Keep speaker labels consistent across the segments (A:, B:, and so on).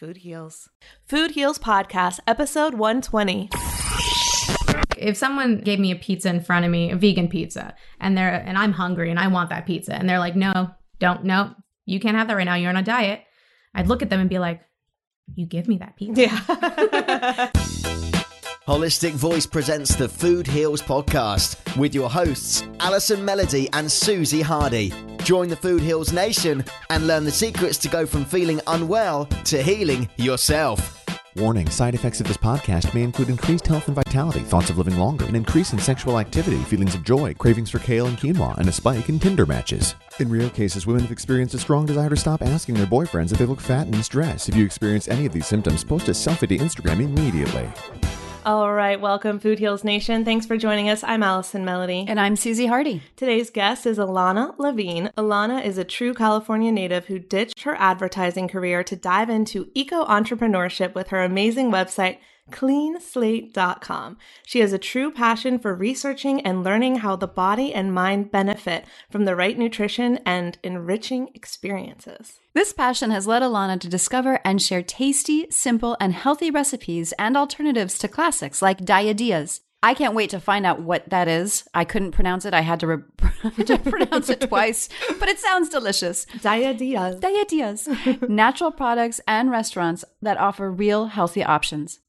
A: Food Heals. Food Heals Podcast, episode 120.
B: If someone gave me a pizza in front of me, a vegan pizza, and they're and I'm hungry and I want that pizza, and they're like, no, don't, no, you can't have that right now. You're on a diet. I'd look at them and be like, you give me that pizza.
A: Yeah.
C: Holistic Voice presents the Food Heals podcast with your hosts, Allison Melody and Suzy Hardy. Join the Food Heals Nation and learn the secrets to go from feeling unwell to healing yourself.
D: Warning side effects of this podcast may include increased health and vitality, thoughts of living longer, an increase in sexual activity, feelings of joy, cravings for kale and quinoa, and a spike in Tinder matches. In rare cases, women have experienced a strong desire to stop asking their boyfriends if they look fat and in stress. If you experience any of these symptoms, post a selfie to Instagram immediately.
A: All right, welcome, Food Heals Nation. Thanks for joining us. I'm Allison Melody.
E: And I'm Suzy Hardy.
A: Today's guest is Elana Lavine. Elana is a true California native who ditched her advertising career to dive into eco entrepreneurship with her amazing website, klean-slate.com. She has a true passion for researching and learning how the body and mind benefit from the right nutrition and enriching experiences.
E: This passion has led Elana to discover and share tasty, simple, and healthy recipes and alternatives to classics like daiyadillas. I can't wait to find out what that is. I couldn't pronounce it. I had to, re- to pronounce it twice, but it sounds delicious.
A: daiyadillas.
E: daiyadillas. Natural products and restaurants that offer real healthy options.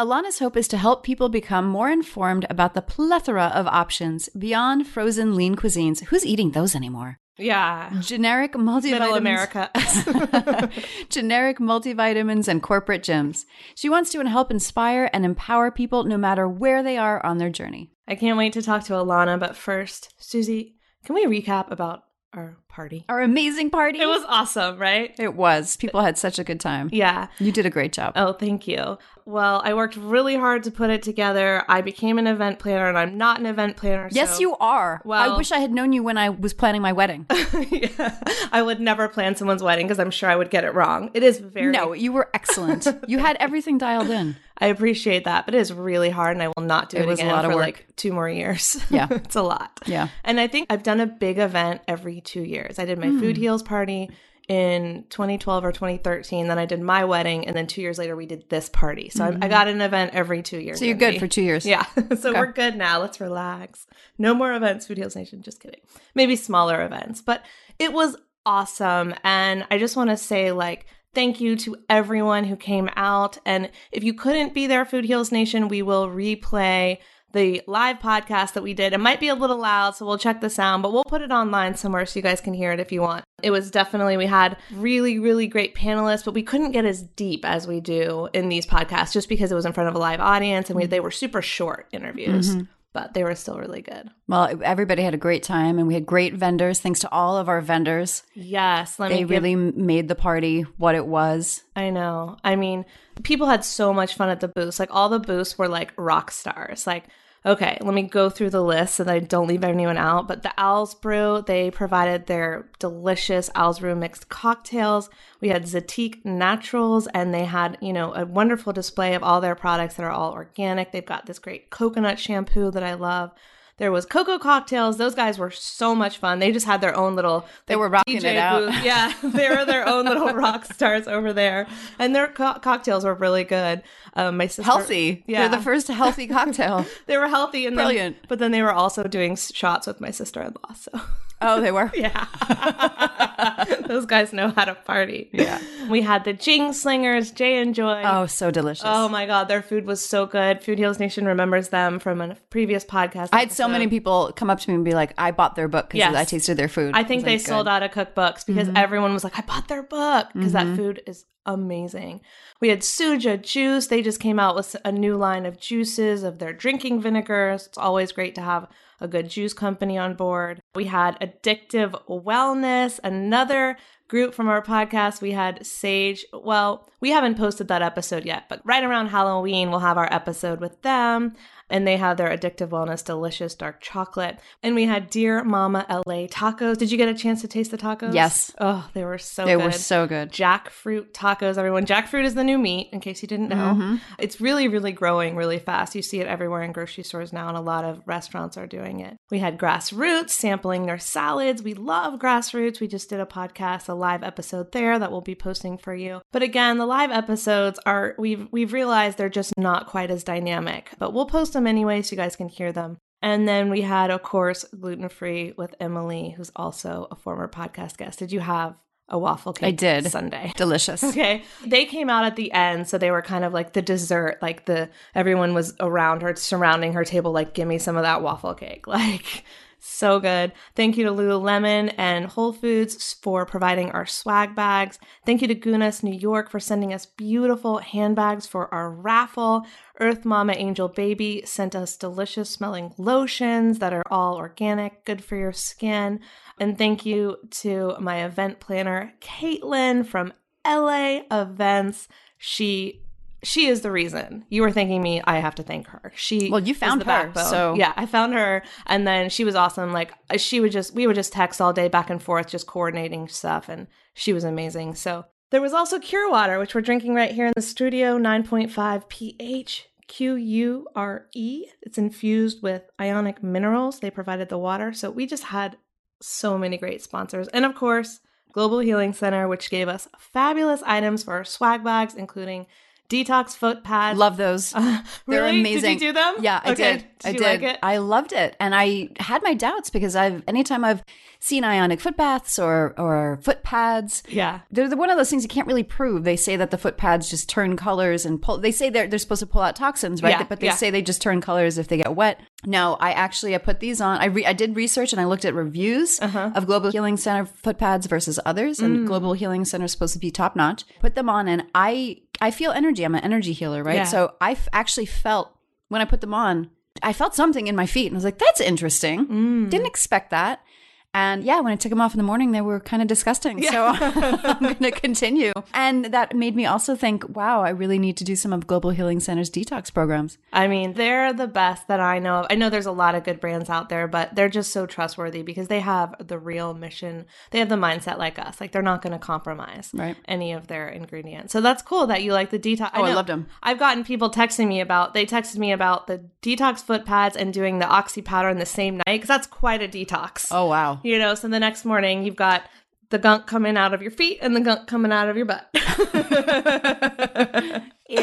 E: Elana's hope is to help people become more informed about the plethora of options beyond frozen lean cuisines. Who's eating those anymore?
A: Yeah.
E: Generic multivitamins.
A: Middle America.
E: generic multivitamins and corporate gyms. She wants to help inspire and empower people no matter where they are on their journey.
A: I can't wait to talk to Elana, but first, Suzy, can we recap about our party?
E: Our amazing party.
A: It was awesome, right?
E: It was. People had such a good time.
A: Yeah.
E: You did a great job.
A: Oh, thank you. Well, I worked really hard to put it together. I became an event planner and I'm not an event planner.
E: Yes,
A: so-
E: you are.
A: Well-
E: I wish I had known you when I was planning my wedding.
A: yeah. I would never plan someone's wedding because I'm sure I would get it wrong. It is very
E: no, you were excellent. you had everything dialed in.
A: I appreciate that, but it is really hard and I will not do it,
E: It was a
A: again
E: lot of
A: for
E: work.
A: like two more years.
E: Yeah.
A: it's a lot.
E: Yeah.
A: And I think I've done a big event every two years. I did my
E: Hmm.
A: food heals party in 2012 or 2013. Then I did my wedding. And then two years later, we did this party. So I, I got an event every two years.
E: Hmm. So you're good for two years.
A: Yeah. so
E: Okay.
A: we're good now. Let's relax. No more events, Food Heals Nation. Just kidding. Maybe smaller events. But it was awesome. And I just want to say, like, thank you to everyone who came out. And if you couldn't be there, Food Heals Nation, we will replay the live podcast that we did. It might be a little loud, so we'll check the sound, but we'll put it online somewhere so you guys can hear it if you want. It was definitely, we had really, really great panelists, but we couldn't get as deep as we do in these podcasts just because it was in front of a live audience and we, mm-hmm. they were super short interviews, mm-hmm. But they were still really good.
E: Well, everybody had a great time and we had great vendors. Thanks to all of our vendors.
A: Yes,
E: They
A: give-
E: really made the party what it was.
A: I know. I mean, people had so much fun at the booths. Like all the booths were like rock stars. Like, okay, let me go through the list so that I don't leave anyone out. But the Owl's Brew, they provided their delicious Owl's Brew mixed cocktails. We had Zatik Naturals, and they had, you know, a wonderful display of all their products that are all organic. They've got this great coconut shampoo that I love. There was cocoa cocktails. Those guys were so much fun. They just had their own little.
E: They
A: like,
E: were rocking it out.
A: booth. Yeah, they were their own little rock stars over there, and their co- cocktails were really good. Um, my sister,
E: Healthy.
A: Yeah,
E: They're the first healthy cocktail.
A: they were healthy and then-
E: Brilliant.
A: but then they were also doing shots with my sister-in-law. So
E: oh, they were?
A: yeah, those guys know how to party. Yeah, we had the Jing Slingers, Jay and Joy.
E: Oh, so delicious.
A: Oh my god, their food was so good. Food Heals Nation remembers them from a previous podcast.
E: I had so many people come up to me and be like, I bought their book because
A: Yes.
E: I tasted their food.
A: I think they
E: like,
A: sold
E: good.
A: out of cookbooks because mm-hmm. everyone was like, I bought their book because that mm-hmm. food is amazing. We had Suja Juice. They just came out with a new line of juices of their drinking vinegars. It's always great to have a good juice company on board. We had Addictive Wellness, another group from our podcast. We had Sage. Well, we haven't posted that episode yet, but right around Halloween, we'll have our episode with them. And they have their Addictive Wellness Delicious Dark Chocolate. And we had Dear Mama LA tacos. Did you get a chance to taste the tacos?
E: Yes.
A: Oh, they were so
E: They
A: good.
E: were so good.
A: Jackfruit tacos, everyone. Jackfruit is the new meat, in case you didn't know.
E: Mm-hmm.
A: It's really, really growing really fast. You see it everywhere in grocery stores now, and a lot of restaurants are doing it. We had Grassroots sampling their salads. We love Grassroots. We just did a podcast, a live episode there that we'll be posting for you. But again, the live episodes are we've we've realized they're just not quite as dynamic, but we'll post them anyway so you guys can hear them. And then we had, of course, gluten free with Emily, who's also a former podcast guest. Did you have a waffle cake
E: I did.
A: Sunday.
E: Delicious.
A: Okay. They came out at the end, so they were kind of like the dessert, like the everyone was around her, surrounding her table, like, give me some of that waffle cake. Like, so good. Thank you to Lululemon and Whole Foods for providing our swag bags. Thank you to Gunas New York for sending us beautiful handbags for our raffle. Earth Mama Angel Baby sent us delicious smelling lotions that are all organic, good for your skin. And thank you to my event planner, Caitlin from LA Events. She she is the reason you were thanking me. I have to thank her. She
E: Well, you found
A: the
E: her,
A: backbone.
E: so-
A: yeah, I found her, and then she was awesome. Like uh, she would just we would just text all day back and forth, just coordinating stuff, and she was amazing. So there was also QURE Water, which we're drinking right here in the studio, nine point five pH. Q U R E. It's infused with ionic minerals. They provided the water. So we just had so many great sponsors. And of course, Global Healing Center, which gave us fabulous items for our swag bags, including detox foot pads.
E: Love those.
A: Uh,
E: They're
A: really?
E: amazing.
A: Did you do them?
E: Yeah, I
A: Okay.
E: did. I
A: you
E: did.
A: like it?
E: I loved it, and I had my doubts because I've anytime I've seen ionic foot baths or or foot pads,
A: yeah.
E: they're the- one of those things you can't really prove. They say that the foot pads just turn colors and pull. They say they're they're supposed to pull out toxins, right?
A: Yeah,
E: but they
A: yeah.
E: say they just turn colors if they get wet. No, I actually I put these on. I re- I did research and I looked at reviews
A: Uh-huh.
E: of Global Healing Center foot pads versus others,
A: Mm.
E: and Global Healing Center is supposed to be top notch. Put them on, and I I feel energy. I'm an energy healer, right?
A: Yeah.
E: So I f- actually felt when I put them on. I felt something in my feet, and I was like, "That's interesting."
A: Mm.
E: Didn't expect that. And yeah, when I took them off in the morning, they were kind of disgusting. So I'm going to continue. And that made me also think, wow, I really need to do some of Global Healing Center's detox programs.
A: I mean, they're the best that I know of. I know there's a lot of good brands out there, but they're just so trustworthy because they have the real mission. They have the mindset like us. Like they're not going to compromise
E: Right.
A: any of their ingredients. So that's cool that you like the detox.
E: Oh, I
A: know.
E: loved 'em.
A: I've gotten people texting me about, they texted me about the detox foot pads and doing the oxy powder in the same night because that's quite a detox.
E: Oh, wow.
A: You know, so the next morning you've got the gunk coming out of your feet and the gunk coming out of your butt.
E: Ew.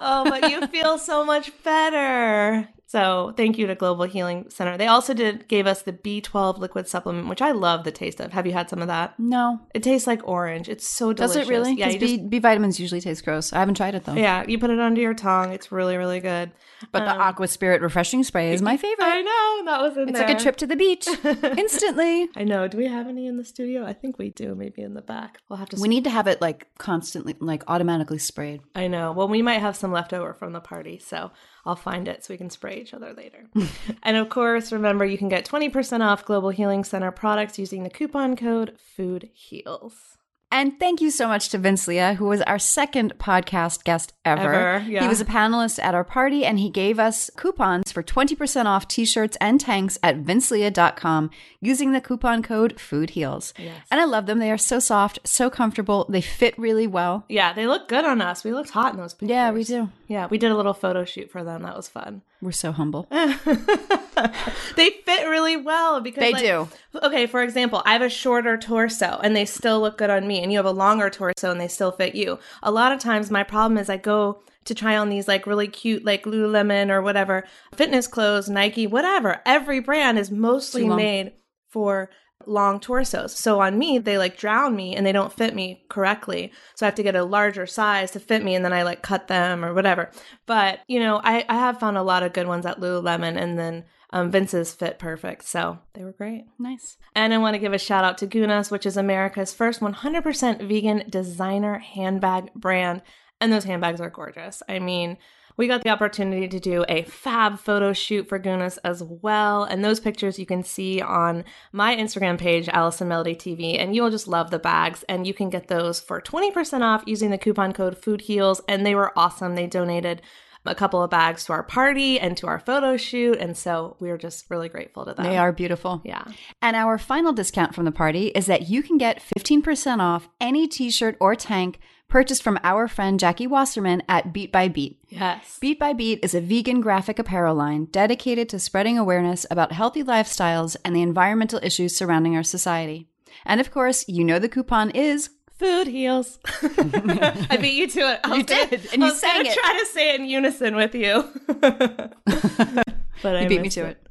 A: oh, but you feel so much better. So thank you to Global Healing Center. They also did gave us the B12 liquid supplement, which I love the taste of. Have you had some of that?
E: No.
A: It tastes like orange. It's so delicious.
E: Does it really?
A: Yeah,
E: B,
A: just,
E: B vitamins usually taste gross. I haven't tried it though.
A: yeah, you put it under your tongue. It's really, really good.
E: But the um, Aqua Spirit refreshing spray is my favorite.
A: I know that was in
E: It's
A: there.
E: like a trip to the beach instantly.
A: I know. Do we have any in the studio? I think we do. Maybe in the back. We'll have to.
E: We need to have it like constantly, like automatically sprayed.
A: I know. Well, we might have some left over from the party, so I'll find it so we can spray each other later. and of course, remember you can get 20% off Global Healing Center products using the coupon code Food Heals.
E: And thank you so much to Vince Leah, who was our second podcast guest ever.
A: Ever, yeah.
E: He was a panelist at our party and he gave us coupons for 20% off t shirts and tanks at vinceleah.com using the coupon code FoodHeals.
A: Yes.
E: And I love them. They are so soft, so comfortable. They fit really well.
A: Yeah, they look good on us. We looked hot in those pictures.
E: Yeah, we do.
A: Yeah, we did a little photo shoot for them. That was fun.
E: We're so humble.
A: they fit really well because
E: They
A: like-
E: do.
A: Okay, for example, I have a shorter torso and they still look good on me, and you have a longer torso and they still fit you. A lot of times, my problem is I go to try on these like really cute, like Lululemon or whatever fitness clothes, Nike, whatever. Every brand is mostly made for long torsos. So on me, they like drown me and they don't fit me correctly. So I have to get a larger size to fit me and then I like cut them or whatever. But, you know, I, I have found a lot of good ones at Lululemon and then um, Vince's fit perfect. So they were great.
E: Nice.
A: And I want to give a shout out to Gunas, which is America's first 100% vegan designer handbag brand. And those handbags are gorgeous. I mean, we got the opportunity to do a fab photo shoot for Gunas as well. And those pictures you can see on my Instagram page, Allison Melody TV, and you'll just love the bags. And you can get those for 20% off using the coupon code Food Heals. And they were awesome. They donated a couple of bags to our party and to our photo shoot. And so we are just really grateful to them.
E: They are beautiful.
A: Yeah.
E: And our final discount from the party is that you can get 15% off any t shirt or tank purchased from our friend Jackie Wasserman at Beat by Beat.
A: Yes.
E: Beat by Beat is a vegan graphic apparel line dedicated to spreading awareness about healthy lifestyles and the environmental issues surrounding our society. And of course, you know the coupon is
A: Food heals. I beat you to it.
E: You
A: gonna-
E: did, and you sang it.
A: Try to say it in unison with you. but I
E: You beat me to it.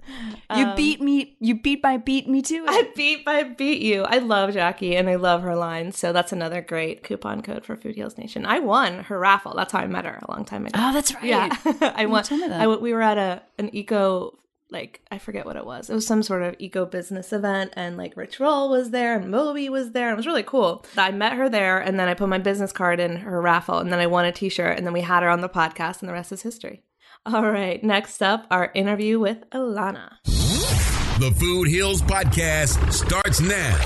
E: You
A: Um,
E: beat me. You beat by beat me to it.
A: I beat I beat you. I love Jackie and I love her lines. So that's another great coupon code for Food Heals Nation. I won her raffle. That's how I met her a long time ago.
E: oh, that's right.
A: yeah, I won.
E: told me that.
A: I we were at a an eco like I forget what it was. It was some sort of eco business event, and like Rich Roll was there, and Moby was there. It was really cool. I met her there, and then I put my business card in her raffle, and then I won a T-shirt, and then we had her on the podcast, and the rest is history. All right, next up, our interview with Elana.
F: The Food Heals Podcast starts now.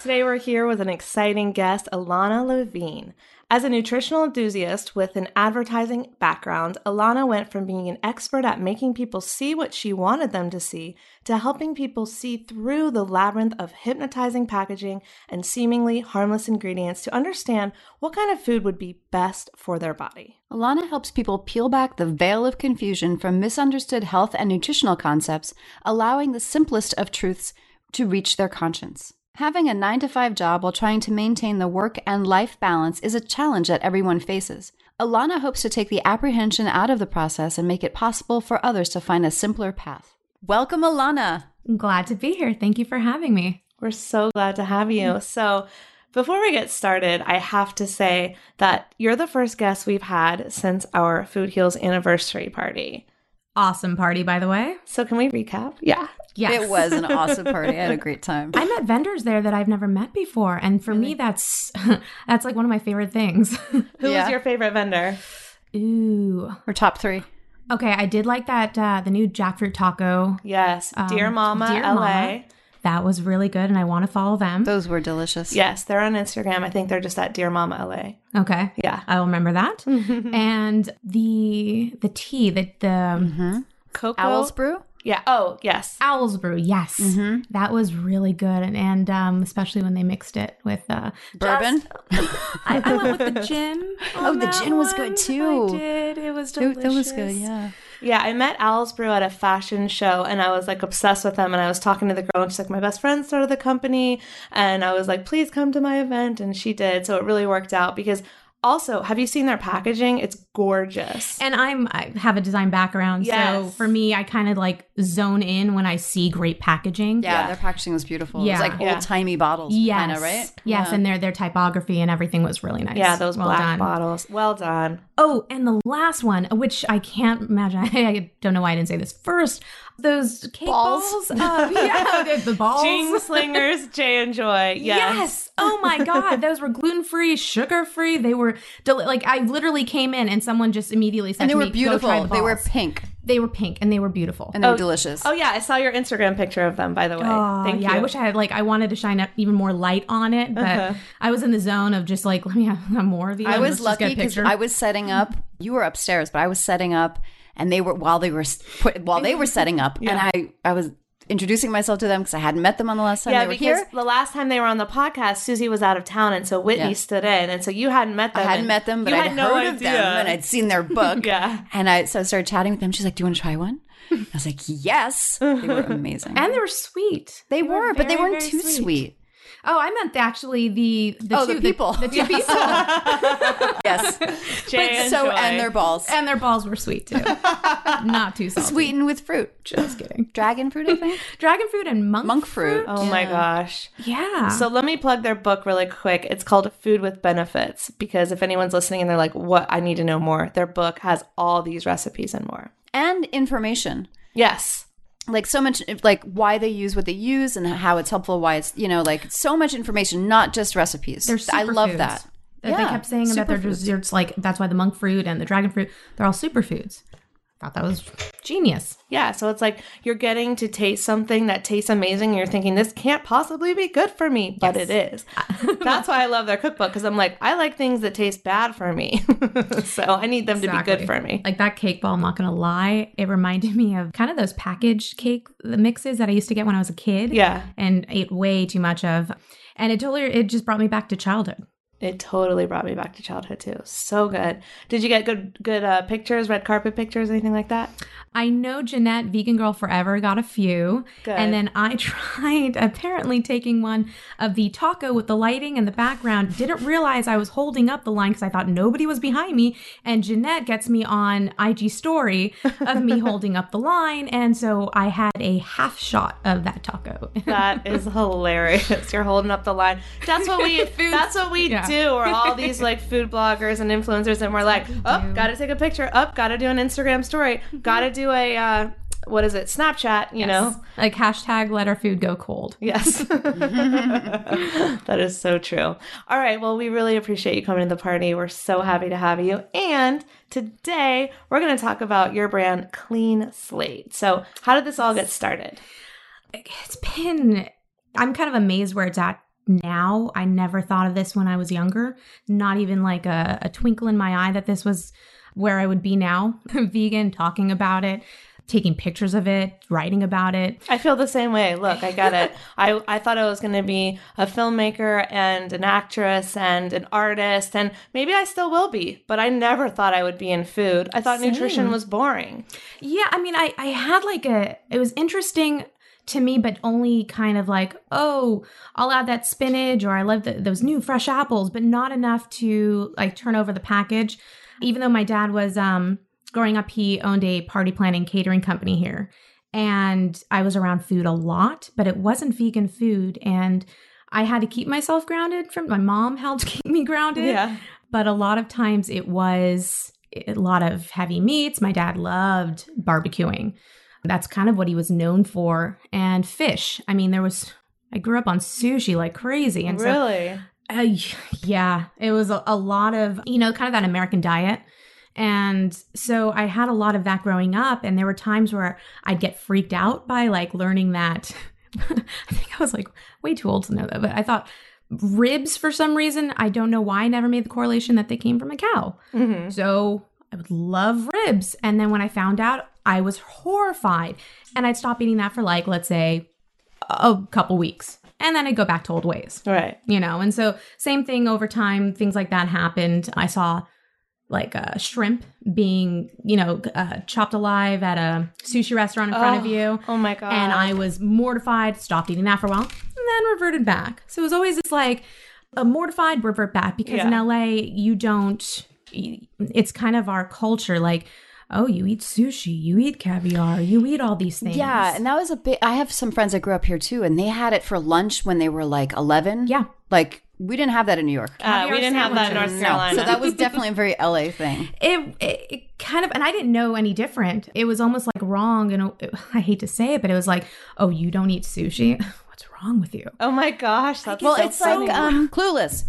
A: Today we're here with an exciting guest, Elana Lavine. As a nutritional enthusiast with an advertising background, Elana went from being an expert at making people see what she wanted them to see to helping people see through the labyrinth of hypnotizing packaging and seemingly harmless ingredients to understand what kind of food would be best for their body.
E: Elana helps people peel back the veil of confusion from misunderstood health and nutritional concepts, allowing the simplest of truths to reach their conscience. Having a 9 to 5 job while trying to maintain the work and life balance is a challenge that everyone faces. Elana hopes to take the apprehension out of the process and make it possible for others to find a simpler path. Welcome, Elana.
B: I'm glad to be here. Thank you for having me.
A: We're so glad to have you. Mm-hmm. So, before we get started, I have to say that you're the first guest we've had since our Food Heals anniversary party.
B: Awesome party, by the way.
A: So, can we recap? Yeah.
B: Yes.
E: It was an awesome party. I had a great time.
B: I met vendors there that I've never met before, and for me, that's that's like one of my favorite things.
A: Who
E: Yeah.
A: was your favorite vendor?
B: Ooh.
E: We're top three.
B: Okay, I did like that uh, the new jackfruit taco.
A: Yes,
B: Um,
A: Dear Mama
B: Dear
A: LA.
B: Mama. That was really good, and I want to follow them.
E: Those were delicious.
A: Yes, they're on Instagram. I think they're just at Dear Mama LA.
B: okay,
A: Yeah.
B: I'll remember that. and the the tea that the
E: Mm-hmm.
A: Cocoa.
E: Owl's Brew?
A: Yeah. Oh, yes.
B: Owl's Brew, yes,
E: Mm-hmm.
B: that was really good, and, and um, especially when they mixed it with uh,
E: Bourbon?
B: I, I went with the gin.
E: Oh, the
B: that
E: gin was
B: one.
E: good, too.
B: I did. It was
E: It-
B: delicious.
E: that was good, yeah.
A: Yeah, I met Owl's Brew at a fashion show and I was like obsessed with them. And I was talking to the girl and she's like, My best friend started the company. And I was like, Please come to my event. And she did. So it really worked out because also, have you seen their packaging? It's gorgeous.
B: And I'm I have a design background, so for me, I kind of like zone in when I see great packaging.
E: Yeah,
A: Yeah.
E: their packaging was beautiful.
B: Yeah.
E: It was like
A: Yeah.
E: old timey bottles,
B: Yes.
E: kind of, right?
B: Yes,
E: Yeah.
B: and their their typography and everything was really nice.
A: yeah, those
B: Well
A: black
B: done.
A: bottles. Well done.
B: Oh, and the last one, which I can't imagine. I don't know why I didn't say this first. Those cake
E: Balls.
B: balls. Uh, yeah, the, the balls.
A: Jing Slingers, Jay and Joy. Yes.
B: Yes. Oh my God. Those were gluten free, sugar free. They were deli- like I literally came in and someone just immediately said
E: And they
B: to
E: were
B: me,
E: beautiful.
B: the
E: They were pink
B: they were pink and they were beautiful.
E: and they
A: Oh,
E: were delicious.
A: Oh, yeah. I saw your Instagram picture of them, by the way.
B: Oh,
A: Thank
B: yeah,
A: you.
B: I wish I had like I wanted to shine up even more light on it, but
A: Uh-huh.
B: I was in the zone of just like let me have more of these.
E: I was
B: just get a
E: lucky because. I was setting up. You were upstairs, but I was setting up, and they were while they were put, while they were setting up, and I I was introducing myself to them because I hadn't met them on the last time
A: yeah,
E: they were
A: because
E: here.
A: the last time they were on the podcast, Suzy was out of town, and so Whitney
E: Yeah.
A: stood in, and so you hadn't met them.
E: I
A: hadn't
E: met them, but I'd
A: had no
E: heard of them and I'd seen their book.
A: Yeah.
E: And I so I started chatting with them. She's like, "Do you want to try one?" I was like, "Yes." They were amazing.
B: and they were sweet.
E: they were, but they weren't
B: very
E: too sweet.
B: Oh, I meant the, actually the the
E: Oh,
B: two
E: the people.
B: the, two people
E: Yes.
A: Jay and
E: so
A: Joy.
E: and their balls.
B: and their balls were sweet too. Not too salty.
E: Sweetened with fruit.
B: Just kidding.
E: Dragon fruit, I think.
B: Dragon fruit and monk
E: Monk fruit.
A: Oh my gosh.
B: Yeah.
A: So let me plug their book really quick. It's called Food with Benefits because if anyone's listening and they're like, "What? I need to know more." Their book has all these recipes and more.
E: And information.
A: Yes.
E: Like so much like why they use what they use and how it's helpful why it's you know like so much information not just recipes
B: they're
E: i love
B: superfoods.
E: that
B: They kept saying that they're
E: superfoods.
B: desserts like that's why the monk fruit and the dragon fruit they're all superfoods. Thought that was genius.
A: Yeah, so it's like you're getting to taste something that tastes amazing and you're thinking this can't possibly be good for me, but it is. That's why I love their cookbook because I'm like I like things that taste bad for me. so I need them to be good for me.
B: Like that cake ball, I'm not gonna lie, it reminded me of kind of those packaged cake mixes that I used to get when I was a kid.
A: Yeah.
B: And ate way too much of. And it totally it just brought me back to childhood.
A: It totally brought me back to childhood too. So good. Did you get good good uh, pictures, red carpet pictures, anything like that?
B: I know Jeanette, Vegan Girl Forever, got a few.
A: Good.
B: And then I tried apparently taking one of the taco with the lighting in the background. Didn't realize I was holding up the line because I thought nobody was behind me. And Jeanette gets me on IG story of me holding up the line. And so I had a half shot of that taco.
A: That is hilarious. You're holding up the line. That's what we. that's what we
B: Yeah.
A: Do. We're all these like food bloggers and influencers, and we're like, oh, gotta take a picture. Up, gotta do an Instagram story. Gotta do a uh, what is it? Snapchat. You know.
B: like hashtag let our food go cold.
A: Yes. that is so true. All right. Well, we really appreciate you coming to the party. We're so happy to have you. And today we're going to talk about your brand, Klean-Slate. So, how did this all get started?
B: it's been i'm kind of amazed where it's at now i never thought of this when i was younger not even like a, a twinkle in my eye that this was where i would be now vegan talking about it taking pictures of it writing about it
A: I feel the same way. Look, I get it. I, I thought I was going to be a filmmaker and an actress and an artist, and maybe I still will be, but I never thought I would be in food. I thought nutrition was boring.
B: yeah i mean i i had like a it was interesting to me but only kind of like oh i'll add that spinach or i love the, those new fresh apples but not enough to like turn over the package even though my dad was um growing up he owned a party planning catering company here and i was around food a lot but it wasn't vegan food and i had to keep myself grounded from my mom helped keep me grounded Yeah. but a lot of times it was a lot of heavy meats. My dad loved barbecuing. That's kind of what he was known for. And fish. I mean, there was, I grew up on sushi like crazy. And so,
A: really?
B: uh, yeah, it was a, a lot of, you know, kind of that American diet. And so I had a lot of that growing up. And there were times where I'd get freaked out by like learning that. I think I was like way too old to know that, but I thought ribs for some reason, I don't know why I never made the correlation that they came from a cow.
A: hmm
B: So I would love ribs. And then when I found out, I was horrified. And I'd stop eating that for like, let's say, a couple weeks. And then I'd go back to old ways,
A: Right.
B: you know? And so, same thing over time, things like that happened. I saw like uh, shrimp being, you know, uh, chopped alive at a sushi restaurant in front of
A: Oh,
B: you.
A: Oh my God.
B: And I was mortified, stopped eating that for a while, and then reverted back. So it was always this like a mortified revert back because in LA, you don't, it's kind of our culture. Like, oh, you eat sushi, you eat caviar, you eat all these things.
E: Yeah, and that was a bit. I have some friends that grew up here too, and they had it for lunch when they were like eleven.
B: Yeah.
E: like we didn't have that in New York.
A: Uh, we didn't have that in North
B: sandwiches.
A: Carolina.
E: So that was definitely a very LA thing.
B: It, it, it kind of, and I didn't know any different. It was almost like wrong. And it- I hate to say it, but it was like, oh, you don't eat sushi? What's wrong with you?
A: oh my gosh. That's
E: Well,
A: so
E: it's
A: funny.
E: like um, Clueless,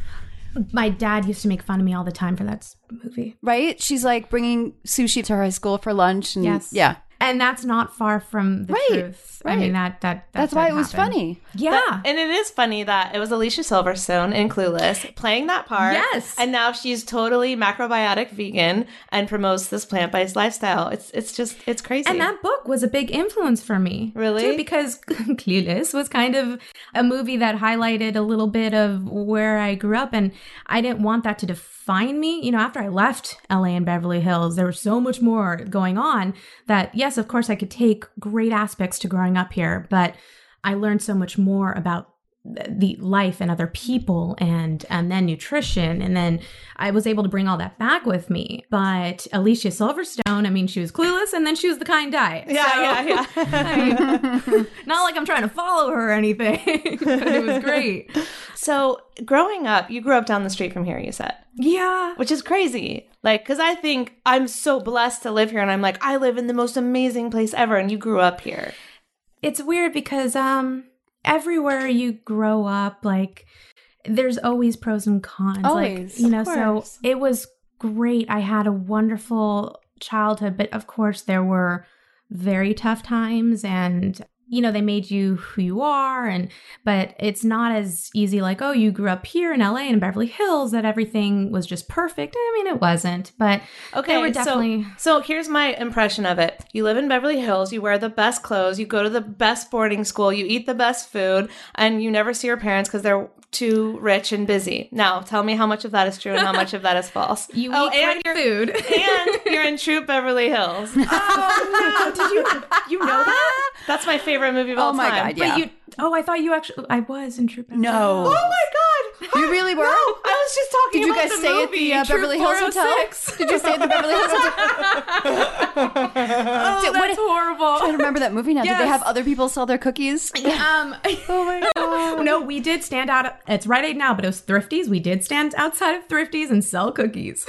B: My dad used to make fun of me all the time for that movie.
E: right? She's like bringing sushi to her high school for lunch, and
B: Yes.
E: yeah,
B: And that's not far from the
E: Right,
B: truth. I
E: right.
B: mean, that, that, that
E: that's why
B: did
E: it was funny.
B: Yeah.
A: That- and it is funny that it was Alicia Silverstone in Clueless playing that part.
B: Yes.
A: And now she's totally macrobiotic vegan and promotes this plant based lifestyle. It's it's just it's crazy.
B: And that book was a big influence for me.
A: Really?
B: Too, because Clueless was kind of a movie that highlighted a little bit of where I grew up. And I didn't want that to define me. You know, after I left LA and Beverly Hills, there was so much more going on that, yes, of course, I could take great aspects to growing up here, but I learned so much more about the life and other people and and then nutrition and then I was able to bring all that back with me but Alicia Silverstone I mean she was clueless and then she was the kind diet
A: yeah,
B: So,
A: yeah, yeah,
B: I mean, not like I'm trying to follow her or anything but it was great
A: So growing up, you grew up down the street from here, you said.
B: yeah
A: Which is crazy. Like, cause I think I'm so blessed to live here and I'm like, I live in the most amazing place ever, and you grew up here.
B: it's weird because um everywhere you grow up like there's always pros and cons
E: Always,
B: like you know so it was great. I had a wonderful childhood but of course there were very tough times and you know they made you who you are and but it's not as easy like oh you grew up here in la and in beverly hills that everything was just perfect i mean it wasn't but
A: Okay,
B: were definitely
A: so so here's my impression of it. You live in Beverly Hills, you wear the best clothes, you go to the best boarding school, you eat the best food, and you never see your parents because they're too rich and busy. Now, tell me how much of that is true and how much of that is false.
B: You
A: oh,
B: eat
A: and
B: great food.
A: and you're in Troop Beverly Hills.
B: oh no! Did you you know ah, that?
A: That's my favorite movie of oh all
E: Oh my
A: time.
E: God, yeah.
B: But you. Oh, I thought you actually. I was in Troop.
E: No.
A: Oh my god!
E: You really were?
A: No, I was just talking
E: Did you guys
A: the
E: stay at the uh, Beverly Hills Hotel? Did you stay at the Beverly Hills Hotel?
B: Oh,
E: Did- what-
B: that's horrible.
E: I remember that movie now. Did they have other people sell their cookies?
B: Um,
E: Oh my god.
B: no, we did stand out. It's Rite Aid now, but it was Thrifties. We did stand outside of Thrifties and sell cookies.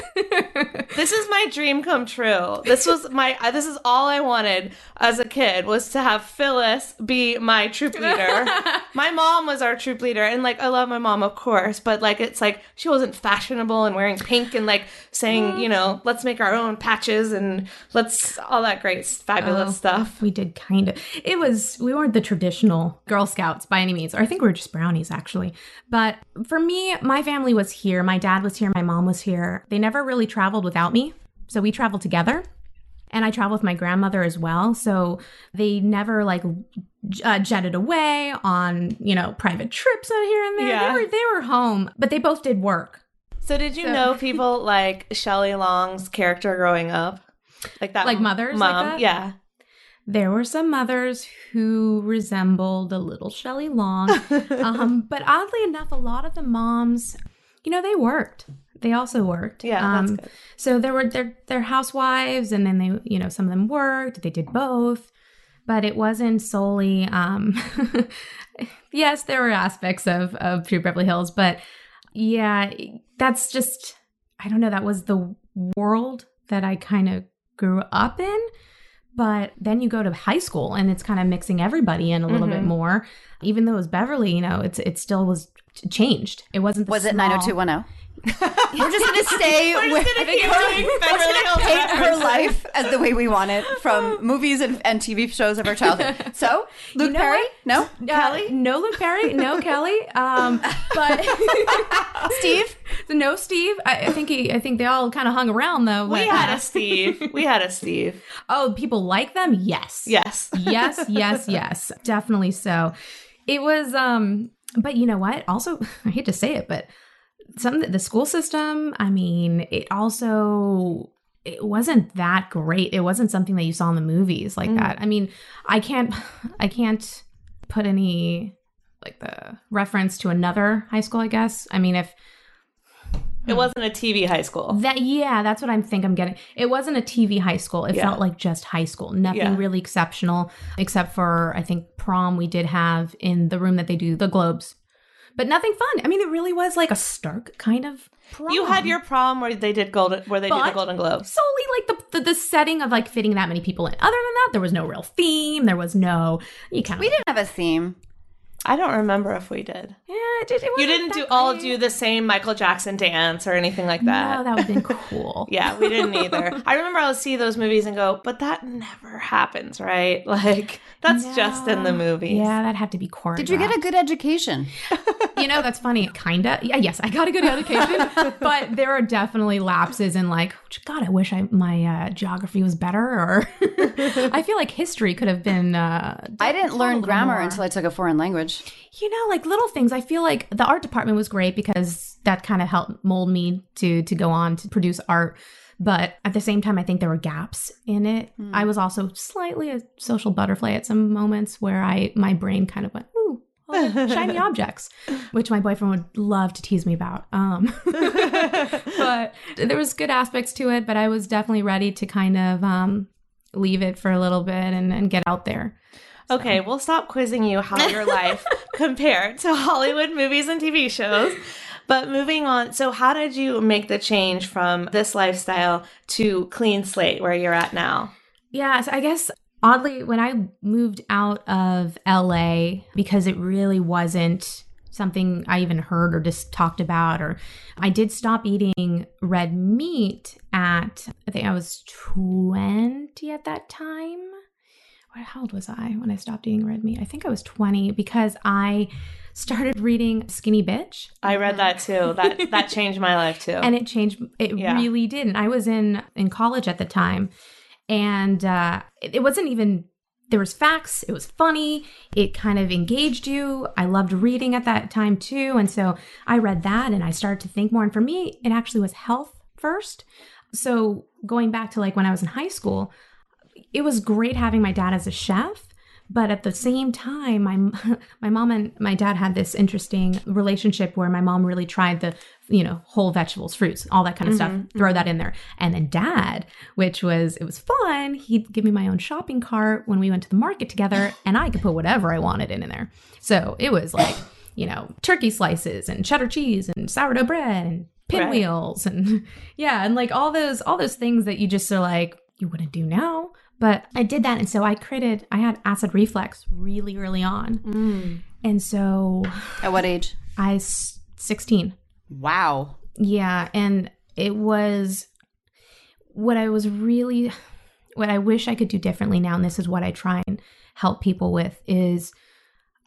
A: This is my dream come true. This was my. uh, This is all I wanted as a kid was to have Phyllis be my troop leader. my mom was our troop leader, and like I love my mom, of course, but like it's like she wasn't fashionable and wearing pink and like saying, you know, let's make our own patches and let's all that great fabulous
B: Oh.
A: stuff.
B: we did kind of. It was we weren't the traditional Girl Scouts by any means. Or I think we were just brownies actually. But for me, my family was here. My dad was here. My mom was here. They never really traveled without me, so we traveled together. And I travel with my grandmother as well. So they never like uh, jetted away on you know private trips out here and there.
A: Yeah.
B: They were they were home, but they both did work.
A: So did you
B: So-
A: know people like Shelley Long's character growing up? Like that
B: Like mothers like
A: mom.
B: that?
A: Yeah.
B: There were some mothers who resembled a little Shelley Long. um, but oddly enough, a lot of the moms, you know, they worked. They also worked.
A: Yeah, that's
B: Um,
A: good.
B: So there were their their housewives, and then they, you know, some of them worked. They did both, but it wasn't solely. Um, yes, there were aspects of of True Beverly Hills, but yeah, that's just I don't know. That was the world that I kind of grew up in. But then you go to high school, and it's kind of mixing everybody in a little bit
A: Mhm.
B: more. Even though it was Beverly, you know, it's it still was changed. It wasn't. The
E: Was it 90210? We're just gonna stay
A: We're
E: with
A: just gonna keep doing Beverly Hills
E: paint her
A: references.
E: life as the way we want it from movies and, and TV shows of our childhood. So, Luke
B: know
E: Perry?
B: what?
E: No?
B: Uh, No Luke Perry, no Kelly. Um, but
E: Steve?
B: no Steve. I, I think he. I think they all kind of hung around though.
A: We
B: but-
A: had a Steve. We had a Steve.
B: Oh, people like them. Yes.
A: Yes.
B: yes, yes, yes, definitely so. It was, um, but you know what? Also, I hate to say it, but some the school system. I mean, it also it wasn't that great. It wasn't something that you saw in the movies like
A: Mm.
B: that. I mean, I can't, I can't put any like the reference to another high school. I guess. I mean, if
A: It wasn't a TV high school.
B: that yeah, that's what I'm think I'm getting. It wasn't a TV high school. It
A: Yeah.
B: felt like just high school. Nothing
A: Yeah.
B: really exceptional except for I think prom we did have in the room that they do the globes. But nothing fun. I mean, it really was like a stark kind of prom.
A: You had your prom where they did golden, where they did the Golden Globes.
B: solely like the, the the setting of like fitting that many people in. Other than that, there was no real theme. There was no you kind of
E: We didn't have a theme.
A: I don't remember if we did.
B: yeah. It, did- it
A: You didn't
B: that
A: do all do the same Michael Jackson dance or anything like that.
B: No, that would have been cool.
A: yeah, we didn't either. I remember I would see those movies and go, but that never happens, right? Like that's just in the
B: No.
A: movies.
B: Yeah, that had to be choreographed.
E: Did you get a good education?
B: you know, that's funny. Kinda. Yeah, yes, I got a good education, but there are definitely lapses in like, God, I wish I my uh, geography was better, or I feel like history could have been. Uh,
E: I didn't learn grammar
B: more.
E: until I took a foreign language.
B: You know, like little things. I feel like the art department was great because that kind of helped mold me to to go on to produce art. But at the same time, I think there were gaps in it.
E: Hmm.
B: I was also slightly a social butterfly at some moments where I my brain kind of went, ooh, oh, shiny objects, which my boyfriend would love to tease me about. Um, but there was good aspects to it, but I was definitely ready to kind of um, leave it for a little bit and, and get out there. So-
A: Okay, we'll stop quizzing you how your life compared to Hollywood movies and TV shows. But moving on, so how did you make the change from this lifestyle to Klean-Slate where you're at now?
B: Yeah, so I guess oddly, when I moved out of LA, because it really wasn't something I even heard or just talked about, or I did stop eating red meat at, I think I was 20 at that time. What, how old was I when I stopped eating red meat? I think I was 20 because I started reading Skinny Bitch.
A: I read that too. That that changed my life too.
B: and it changed it
A: Yeah.
B: really did and i was in in college at the time and uh it, it wasn't even there was facts it was funny it kind of engaged you i loved reading at that time too and so i read that and i started to think more and for me it actually was health first so going back to like when i was in high school it was great having my dad as a chef but at the same time my my mom and my dad had this interesting relationship where my mom really tried the you know whole vegetables fruits all that kind of stuff mm-hmm, throw mm-hmm. that in there. And then dad which was it was fun he'd give me my own shopping cart when we went to the market together and i could put whatever i wanted in, in there. So it was like you know turkey slices and cheddar cheese and sourdough bread and pinwheels and yeah and like all those all those things that you just are like you wouldn't do now but i did that and so i created i had acid reflux really early on mm. and so
E: At what age?
B: i s- 16
E: Wow.
B: yeah, and it was what I was really what I wish I could do differently now and this is what I try and help people with is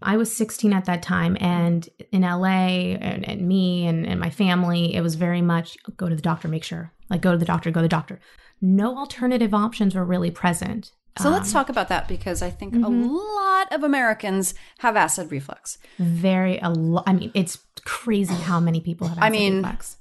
B: I was 16 at that time and in LA and, and me and, and my family it was very much go to the doctor make sure. Like go to the doctor go to the doctor. No alternative options were really present.
E: So let's um, talk about that because I think a mm-hmm. lot of Americans have acid reflux.
B: very a lot i mean it's crazy how many people have
E: I
B: acid
E: mean-
B: reflux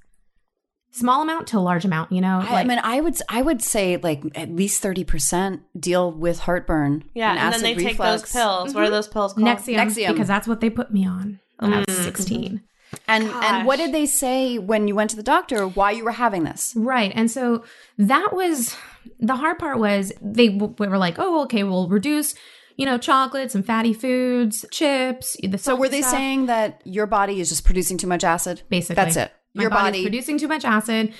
B: small amount to a large amount you know
E: I- I mean, I would I would say like at least thirty percent deal with heartburn.
A: Yeah, and, then
E: acid
A: they take those
E: reflux.
A: pills. What are mm-hmm. those pills called?
B: Nexium,
E: Nexium.
B: because that's what they put me on when I was mm. 16.
E: And and what did they say when you went to the doctor? Why you were having this?
B: Right. And so that was the hard part was they w- were like, oh, okay, we'll reduce, you know, chocolates and fatty foods, chips. The
E: So were they saying that your body is just producing too much acid?
B: basically
E: That's it.
B: My
E: Your
B: body's
E: body.
B: producing too much acid.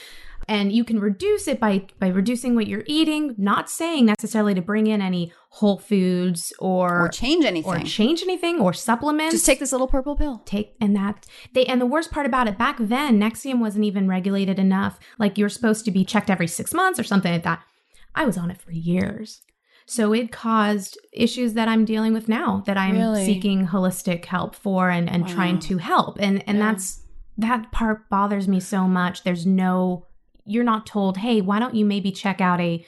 B: And you can reduce it by by reducing what you're eating, not saying necessarily to bring in any whole foods or
E: or change anything.
B: or change anything or supplements.
E: just take this little purple pill.
B: take and that they and the worst part about it back then nexium wasn't even regulated enough like you're supposed to be checked every six months or something like that i was on it for years so it caused issues that i'm dealing with now that i'm
E: Really?
B: seeking holistic help for and and trying to help and and that's that part bothers me so much. There's no you're not told hey why don't you maybe check out a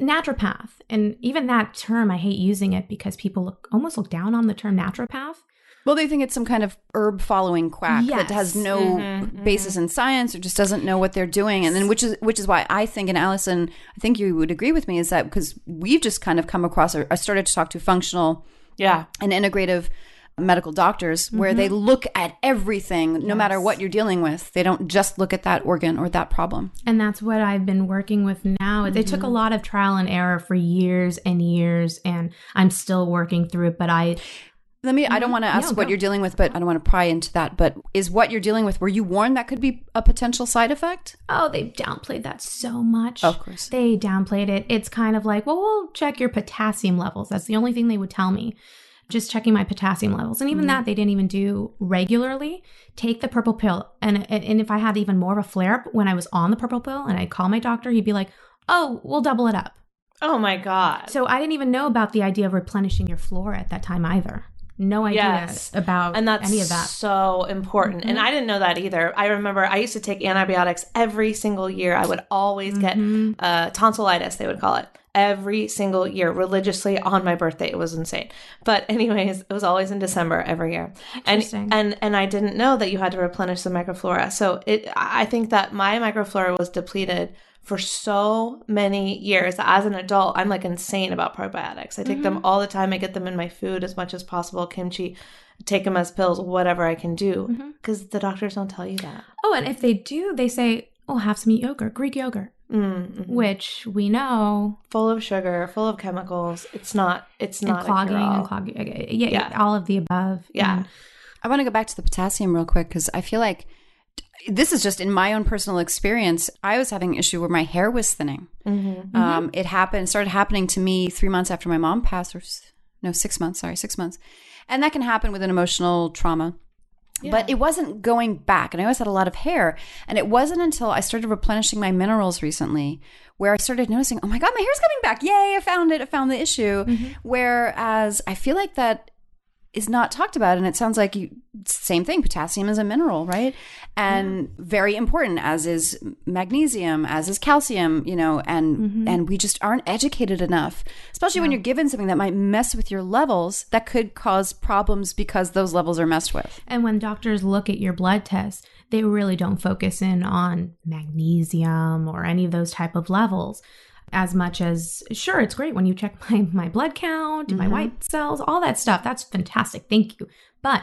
B: naturopath? And even that term i hate using it because people look almost look down on the term naturopath.
E: Well, they think it's some kind of herb following quack that has no
A: Mm-hmm,
E: basis in science or just doesn't know what they're doing. And then which is which is why I think and Allison, I think you would agree with me is that because we've just kind of come across or I started to talk to functional
A: Yeah.
E: and integrative medical doctors where they
B: Mm-hmm.
E: look at everything no matter what you're dealing with. They don't just look at that organ or that problem.
B: And that's what I've been working with now. It took a lot of trial and error for years and years, and I'm still working through it. But I,
E: Let me I don't want to ask
B: Mm-hmm.
E: What you're dealing with, but I don't want to pry into that. But is what you're dealing with, were you warned that could be a potential side effect?
B: oh, they downplayed that so much.
E: Of course.
B: They downplayed it. It's kind of like, well, we'll check your potassium levels. That's the only thing they would tell me. Just checking my potassium mm-hmm. levels. And even mm-hmm. that they didn't even do regularly. Take the purple pill. And, and if I had even more of a flare up when I was on the purple pill and I'd call my doctor, he'd be like, oh, we'll double it up.
A: Oh my god.
B: So I didn't even know about the idea of replenishing your flora at that time either. No idea
A: Yes.
B: about
A: and that's
B: any of that.
A: so important. And mm-hmm. I didn't know that either. I remember I used to take antibiotics every single year. I would always get uh, tonsillitis, they would call it, every single year. Religiously on my birthday. It was insane. But anyways, it was always in December every year. And and and I didn't know that you had to replenish the microflora. So it I think that my microflora was depleted for so many years. As an adult i'm like insane about probiotics. I take them mm-hmm. all the time. I get them in my food as much as possible kimchi take them as pills whatever i can do. Mm-hmm. Because the doctors don't tell you that.
B: Oh, and if they do, they say, "Oh, have some yogurt, Greek yogurt,"
A: mm
B: which we know
A: full of sugar full of chemicals it's not it's not a
B: clogging and clogging. Yeah,
A: Yeah.
B: all of the above.
A: Yeah.
B: And
E: I want to go back to the potassium real quick because I feel like this is just in my own personal experience. I was having an issue where my hair was thinning.
A: Mm-hmm.
E: Um, it happened, started happening to me three months after my mom passed, or no, six months. Sorry, six months, and that can happen with an emotional trauma. But it wasn't going back, and I always had a lot of hair. And it wasn't until I started replenishing my minerals recently where I started noticing, oh my god, my hair's coming back! Yay, I found it! I found the issue. Mm-hmm. Whereas I feel like that is not talked about and it sounds like you same thing potassium is a mineral right? And very important as is magnesium as is calcium you know and
B: Mm-hmm.
E: and we just aren't educated enough especially when you're given something that might mess with your levels that could cause problems because those levels are messed with.
B: And when doctors look at your blood tests, they really don't focus in on magnesium or any of those type of levels as much as sure it's great when you check my my blood count, my mm-hmm. white cells, all that stuff. That's fantastic. Thank you. But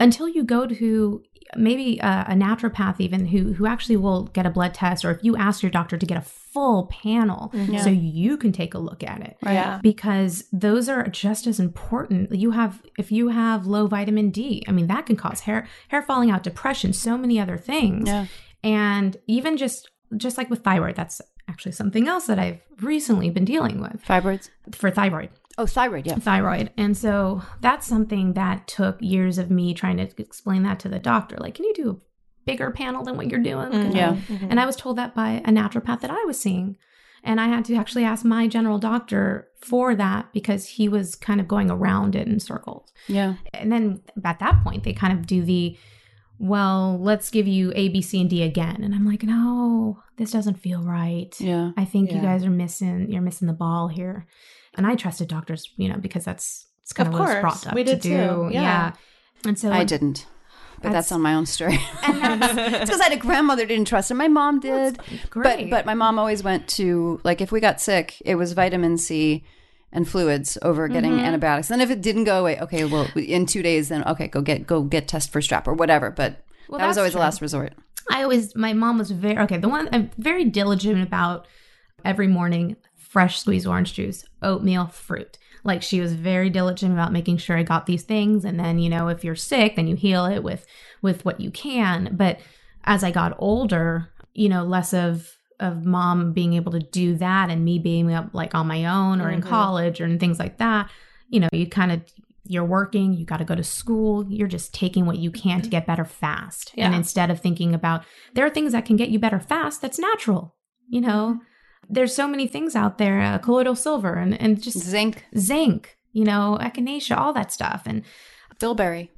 B: until you go to maybe a, a naturopath even who who actually will get a blood test or if you ask your doctor to get a full panel mm-hmm. so you can take a look at it
A: Yeah.
B: because those are just as important. You have if you have low vitamin D, I mean that can cause hair hair falling out, depression, so many other things.
E: Yeah.
B: And even just just like with thyroid, that's actually something else that I've recently been dealing with
E: fibroids
B: for thyroid.
E: oh thyroid yeah
B: Thyroid. And so that's something that took years of me trying to explain that to the doctor. Like, can you do a bigger panel than what you're doing? 'Cause
E: Yeah.
A: Mm-hmm.
B: and I was told that by a naturopath that I was seeing. And I had to actually ask my general doctor for that because he was kind of going around it in circles.
E: yeah
B: And then at that point, they kind of do the, well, let's give you A, B, C, and D again. And I'm like, no, this doesn't feel right.
E: yeah
B: I think you guys are missing, you're missing the ball here. And I trusted doctors, you know, because that's, it's kind
A: Of
B: of, what I was brought up
A: We
B: to do.
A: too. Yeah.
B: And so
E: i didn't but that's,
B: That's-
E: on my own story it's because I had a grandmother didn't trust, and my mom did. But
B: great.
E: but my mom always went to like if we got sick, it was vitamin C and fluids over getting
B: Mm-hmm.
E: antibiotics. Then if it didn't go away, okay, well in two days, then okay, go get go get test for strep or whatever. But
B: Well,
E: that was always the last resort.
B: I always, my mom was very, okay, the one I'm very diligent about every morning fresh squeezed orange juice, oatmeal, fruit. Like she was very diligent about making sure I got these things. And then, you know, if you're sick, then you heal it with, with what you can. But as I got older, you know, less of, of mom being able to do that and me being up like on my own or in
A: Mhm.
B: college or and things like that, you know, you kind of, you're working, you got to go to school, you're just taking what you can to get better fast. And instead of thinking about there are things that can get you better fast, that's natural. You know, there's so many things out there, uh, colloidal silver and, and just
E: Zinc,
B: zinc, you know, echinacea, all that stuff. And
E: bilberry,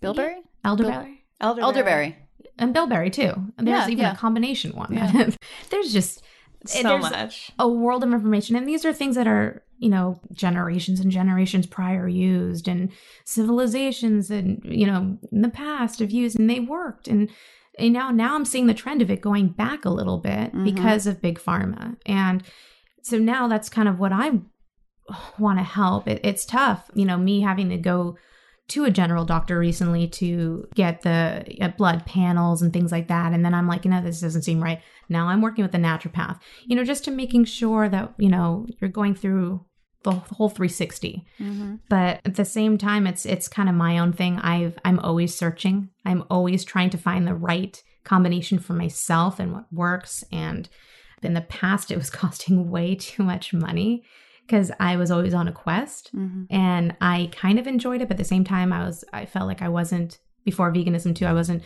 E: bilberry,
B: elderberry.
E: elderberry.
B: And bilberry too. And there's
E: Yeah,
B: even
E: yeah.
B: a combination one.
E: Yeah.
B: there's just
A: So
B: there's
A: much.
B: a world of information. And these are things that are, you know, generations and generations prior used and civilizations and, you know, in the past have used and they worked. And, and now, now I'm seeing the trend of it going back a little bit
E: Mhm.
B: because of big pharma. And so now that's kind of what I want to help. It, it's tough, you know, me having to go to a general doctor recently to get the uh, blood panels and things like that. And then I'm like, you know, this doesn't seem right. Now I'm working with a naturopath, you know, just to making sure that, you know, you're going through the whole 360
E: Mm-hmm.
B: but at the same time it's it's kind of my own thing i've i'm always searching i'm always trying to find the right combination for myself and what works and in the past it was costing way too much money because i was always on a quest
E: Mm-hmm.
B: and i kind of enjoyed it but at the same time i was i felt like i wasn't before veganism too i wasn't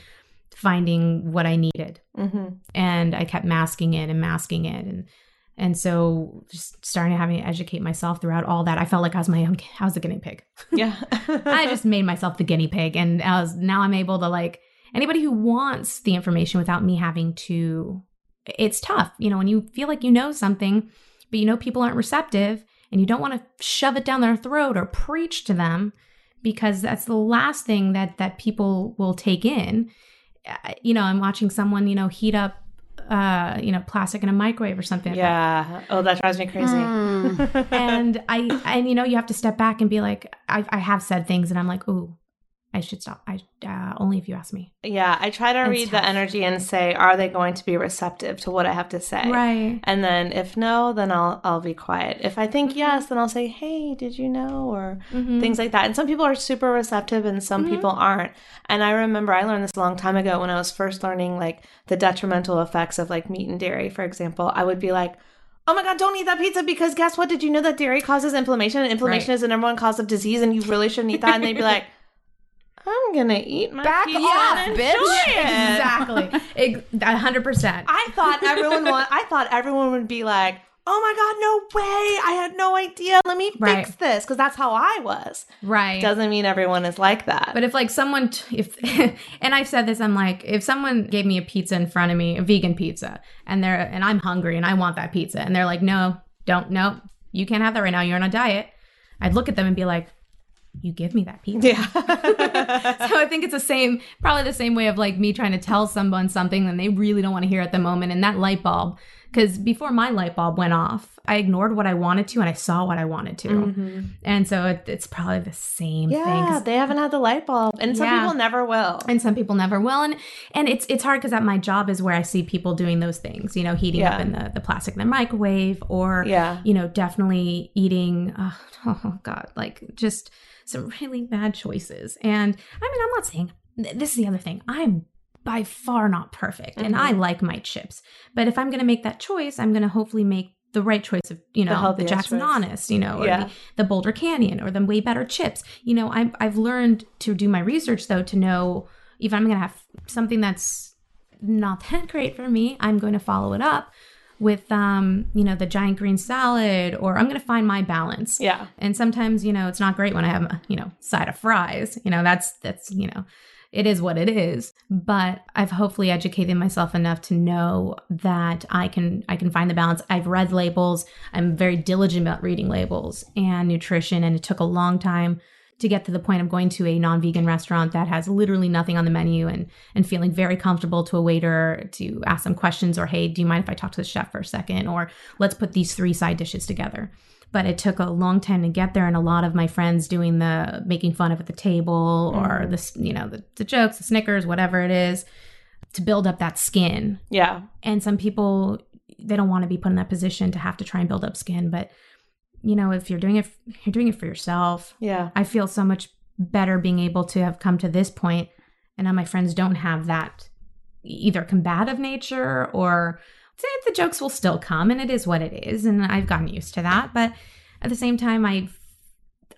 B: finding what i needed
A: Mm-hmm.
B: and I kept masking it and masking it and and so just starting to having to educate myself throughout all that. I felt like I was my own I was a guinea pig.
A: Yeah.
B: I just made myself the guinea pig and I was now I'm able to like anybody who wants the information without me having to it's tough. You know, when you feel like you know something but you know people aren't receptive and you don't want to shove it down their throat or preach to them because that's the last thing that that people will take in you know i'm watching someone you know heat up uh you know plastic in a microwave or something
A: yeah. Oh, that drives me crazy.
E: Mm.
B: and i and you know you have to step back and be like i, I have said things and i'm like ooh i should stop i uh, only if you ask me
A: yeah. I try to
B: It's
A: read the energy and say, are they going to be receptive to what I have to say?
B: right
A: And then if no, then I'll I'll be quiet. If I think
B: Mm-hmm.
A: yes, then I'll say, "Hey, did you know?" or
B: Mhm.
A: things like that. And some people are super receptive and some
B: Mhm.
A: people aren't. And I remember I learned this a long time ago when I was first learning like the detrimental effects of like meat and dairy, for example. I would be like, "Oh my god, don't eat that pizza because guess what? Did you know that dairy causes inflammation and inflammation
B: Right.
A: is the number one cause of disease and you really shouldn't eat that?" And they'd be like, "I'm going to eat my
E: Back
A: pizza
E: off,
A: and
E: bitch."
A: enjoy it."
B: exactly a hundred percent
A: I thought everyone wa- I thought everyone would be like, oh my God, no way. I had no idea. Let me fix
B: Right.
A: this. Because that's how I was.
B: Right.
A: Doesn't mean everyone is like that.
B: But if like someone, t- if and I've said this, I'm like, if someone gave me a pizza in front of me, a vegan pizza, and they're and I'm hungry and I want that pizza, and they're like, no, don't, no, you can't have that right now. You're on a diet. I'd look at them and be like, you give me that pizza.
A: yeah.
B: so I think it's the same, probably the same way of like me trying to tell someone something and they really don't want to hear at the moment. And that light bulb, because before my light bulb went off, I ignored what I wanted to and I saw what I wanted to.
A: Mhm.
B: And so it, it's probably the same thing.
A: Yeah,
B: 'cause-
A: they haven't had the light bulb, and some
B: Yeah.
A: people never will.
B: and some people never will and and it's it's hard because at my job is where i see people doing those things you know heating up in the, the plastic in the microwave or
A: yeah,
B: you know definitely eating uh, oh god like just some really bad choices and i mean i'm not saying this is the other thing i'm by far not perfect and i like my chips but if i'm going to make that choice i'm going to hopefully make the right choice of you know the,
A: healthiest
B: Jackson
A: choice.
B: Honest, you know, or
A: Yeah.
B: the, the Boulder Canyon or the way better chips. You know, I've I've learned to do my research though to know if I'm gonna have something that's not that great for me, I'm going to follow it up with um, you know, the giant green salad or I'm gonna find my balance.
A: yeah,
B: And sometimes, you know, it's not great when I have a, you know, side of fries. You know, that's that's, you know, it is what it is. But I've hopefully educated myself enough to know that I can I can find the balance. I've read labels. I'm very diligent about reading labels and nutrition and it took a long time to get to the point of going to a non-vegan restaurant that has literally nothing on the menu and and feeling very comfortable to a waiter to ask them questions or hey do you mind if i talk to the chef for a second or let's put these three side dishes together but it took a long time to get there and a lot of my friends doing the making fun of at the table or
A: Mhm.
B: the you know the, the jokes the snickers whatever it is to build up that skin.
A: Yeah,
B: and some people they don't want to be put in that position to have to try and build up skin but you know if you're doing it you're doing it for yourself
A: yeah,
B: I feel so much better being able to have come to this point and now my friends don't have that either combative nature or the jokes will still come and it is what it is and I've gotten used to that but at the same time I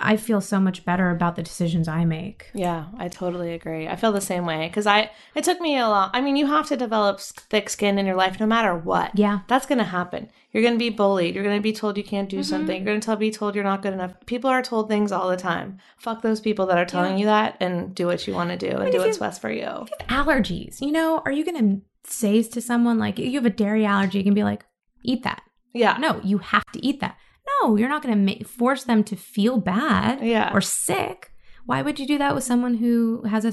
B: I feel so much better about the decisions I make.
A: yeah. I totally agree. I feel the same way because I. It took me a lot. I mean, you have to develop thick skin in your life, no matter what.
B: Yeah.
A: That's going to happen. You're going to be bullied. You're going to be told you can't do
B: Mhm.
A: something. You're going to tell, be told you're not good enough. People are told things all the time. Fuck those people that are telling
B: Yeah.
A: you that and do what you want to do and do what's
B: you-
A: best for you.
B: Allergies, you know, are you going to say to someone like you have a dairy allergy you can be like eat that.
A: Yeah.
B: No, you have to eat that. No, you're not going to ma- force them to feel bad
A: Yeah.
B: or sick. Why would you do that with someone who has a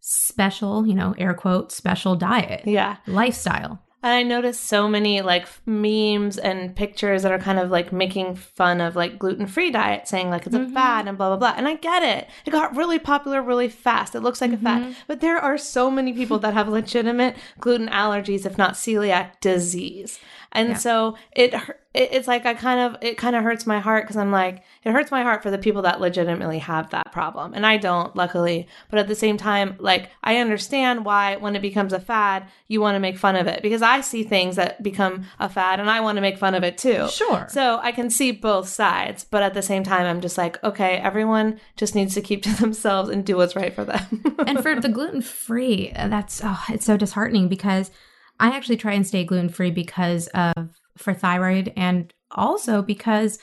B: special, you know, air quote, special diet,
A: Yeah.
B: lifestyle?
A: And I noticed so many like memes and pictures that are kind of like making fun of like gluten free diet, saying like it's
B: Mhm.
A: a fad and blah blah blah. And I get it. It got really popular really fast. It looks like a fad.
B: Mhm.
A: But there are so many people that have legitimate gluten allergies, if not celiac disease. And
B: Yeah.
A: so it it- it's like I kind of it kind of hurts my heart because I'm like it hurts my heart for the people that legitimately have that problem, and I don't, luckily. But at the same time, like I understand why when it becomes a fad, you want to make fun of it because I see things that become a fad, and I want to make fun of it too.
B: Sure.
A: So I can see both sides, but at the same time, I'm just like, okay, everyone just needs to keep to themselves and do what's right for them.
B: and for the gluten free, that's oh, it's so disheartening because I actually try and stay gluten free because of for thyroid and also because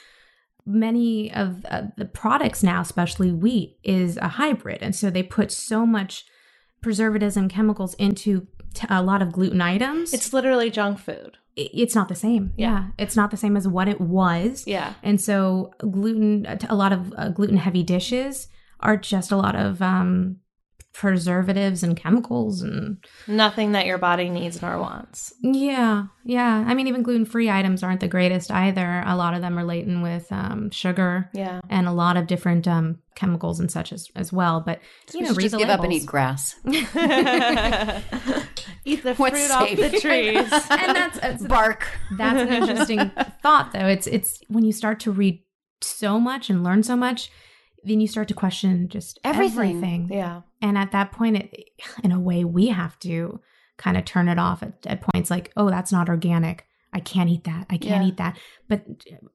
B: many of uh, the products now, especially wheat, is a hybrid, and so they put so much preservatives and chemicals into t- a lot of gluten items.
A: it's literally junk food.
B: It's not the same.
A: Yeah.
B: Yeah, it's not the same as what it was.
A: Yeah.
B: And so gluten, a lot of uh, gluten heavy dishes are just a lot of um, preservatives and chemicals and
A: Nothing that your body needs nor wants.
B: yeah, yeah. I mean, even gluten free items aren't the greatest either. A lot of them are laden with um, sugar
A: Yeah.
B: and a lot of different um, chemicals and such as, as well. But you
E: We
B: know,
E: should
B: read
E: just
B: the
E: give up and eat grass.
A: Eat the
E: What's
A: fruit off the trees.
B: and that's, that's
E: Bark.
B: That's an interesting thought, though. It's it's when you start to read so much and learn so much, then you start to question just
E: Everything.
B: everything.
A: yeah.
B: And at that point, it, in a way, we have to kind of turn it off at, at points like, oh, that's not organic. I can't eat that. I can't
A: Yeah.
B: eat that. But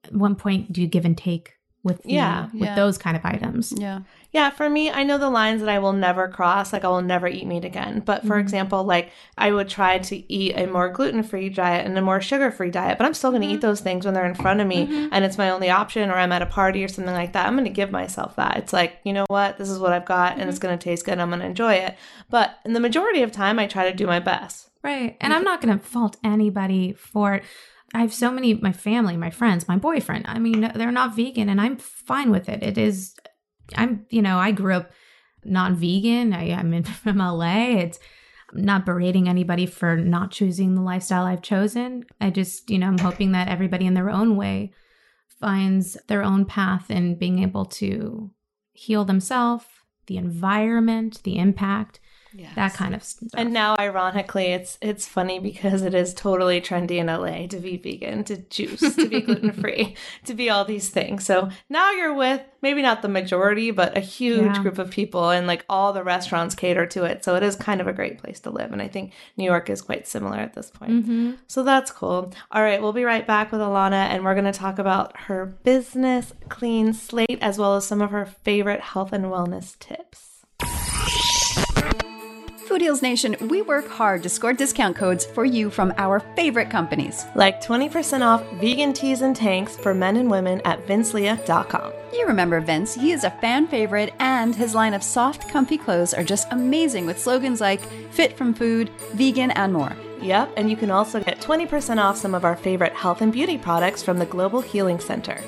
B: at one point, do you give and take? With the,
A: Yeah.
B: with
E: Yeah.
B: those kind of items.
E: Yeah.
A: Yeah, for me, I know the lines that I will never cross. Like, I will never eat meat again. But for
B: Mhm.
A: example, like, I would try to eat a more gluten free diet and a more sugar free diet, but I'm still going to eat those things when they're in front of me
B: Mhm.
A: and it's my only option or I'm at a party or something like that. I'm going to give myself that. It's like, you know what? This is what I've got and it's going to taste good. I'm going to enjoy it. But in the majority of time, I try to do my best.
B: Right. And I'm not going to fault anybody for it. I have so many, my family, my friends, my boyfriend. I mean, they're not vegan and I'm fine with it. It is, I'm, you know, I grew up not vegan. I, I'm in, from LA. It's I'm not berating anybody for not choosing the lifestyle I've chosen. I just, you know, I'm hoping that everybody in their own way finds their own path in being able to heal themselves, the environment, the impact, that kind of stuff.
A: And now, ironically, it's it's funny because it is totally trendy in LA to be vegan, to juice, to be gluten free, to be all these things. So now you're with maybe not the majority, but a huge
B: Yeah.
A: group of people, and like all the restaurants cater to it. So it is kind of a great place to live, and I think New York is quite similar at this point.
B: Mhm.
A: So that's cool. All right, we'll be right back with Elana, and we're going to talk about her business Klean-Slate as well as some of her favorite health and wellness tips.
E: Food Heals Nation, we work hard to score discount codes for you from our favorite companies.
A: Like 20% off vegan teas and tanks for men and women at vincelia.com.
E: You remember Vince, he is a fan favorite, and his line of soft, comfy clothes are just amazing with slogans like fit from food, vegan, and more.
A: Yep, and you can also get 20% off some of our favorite health and beauty products from the Global Healing Center.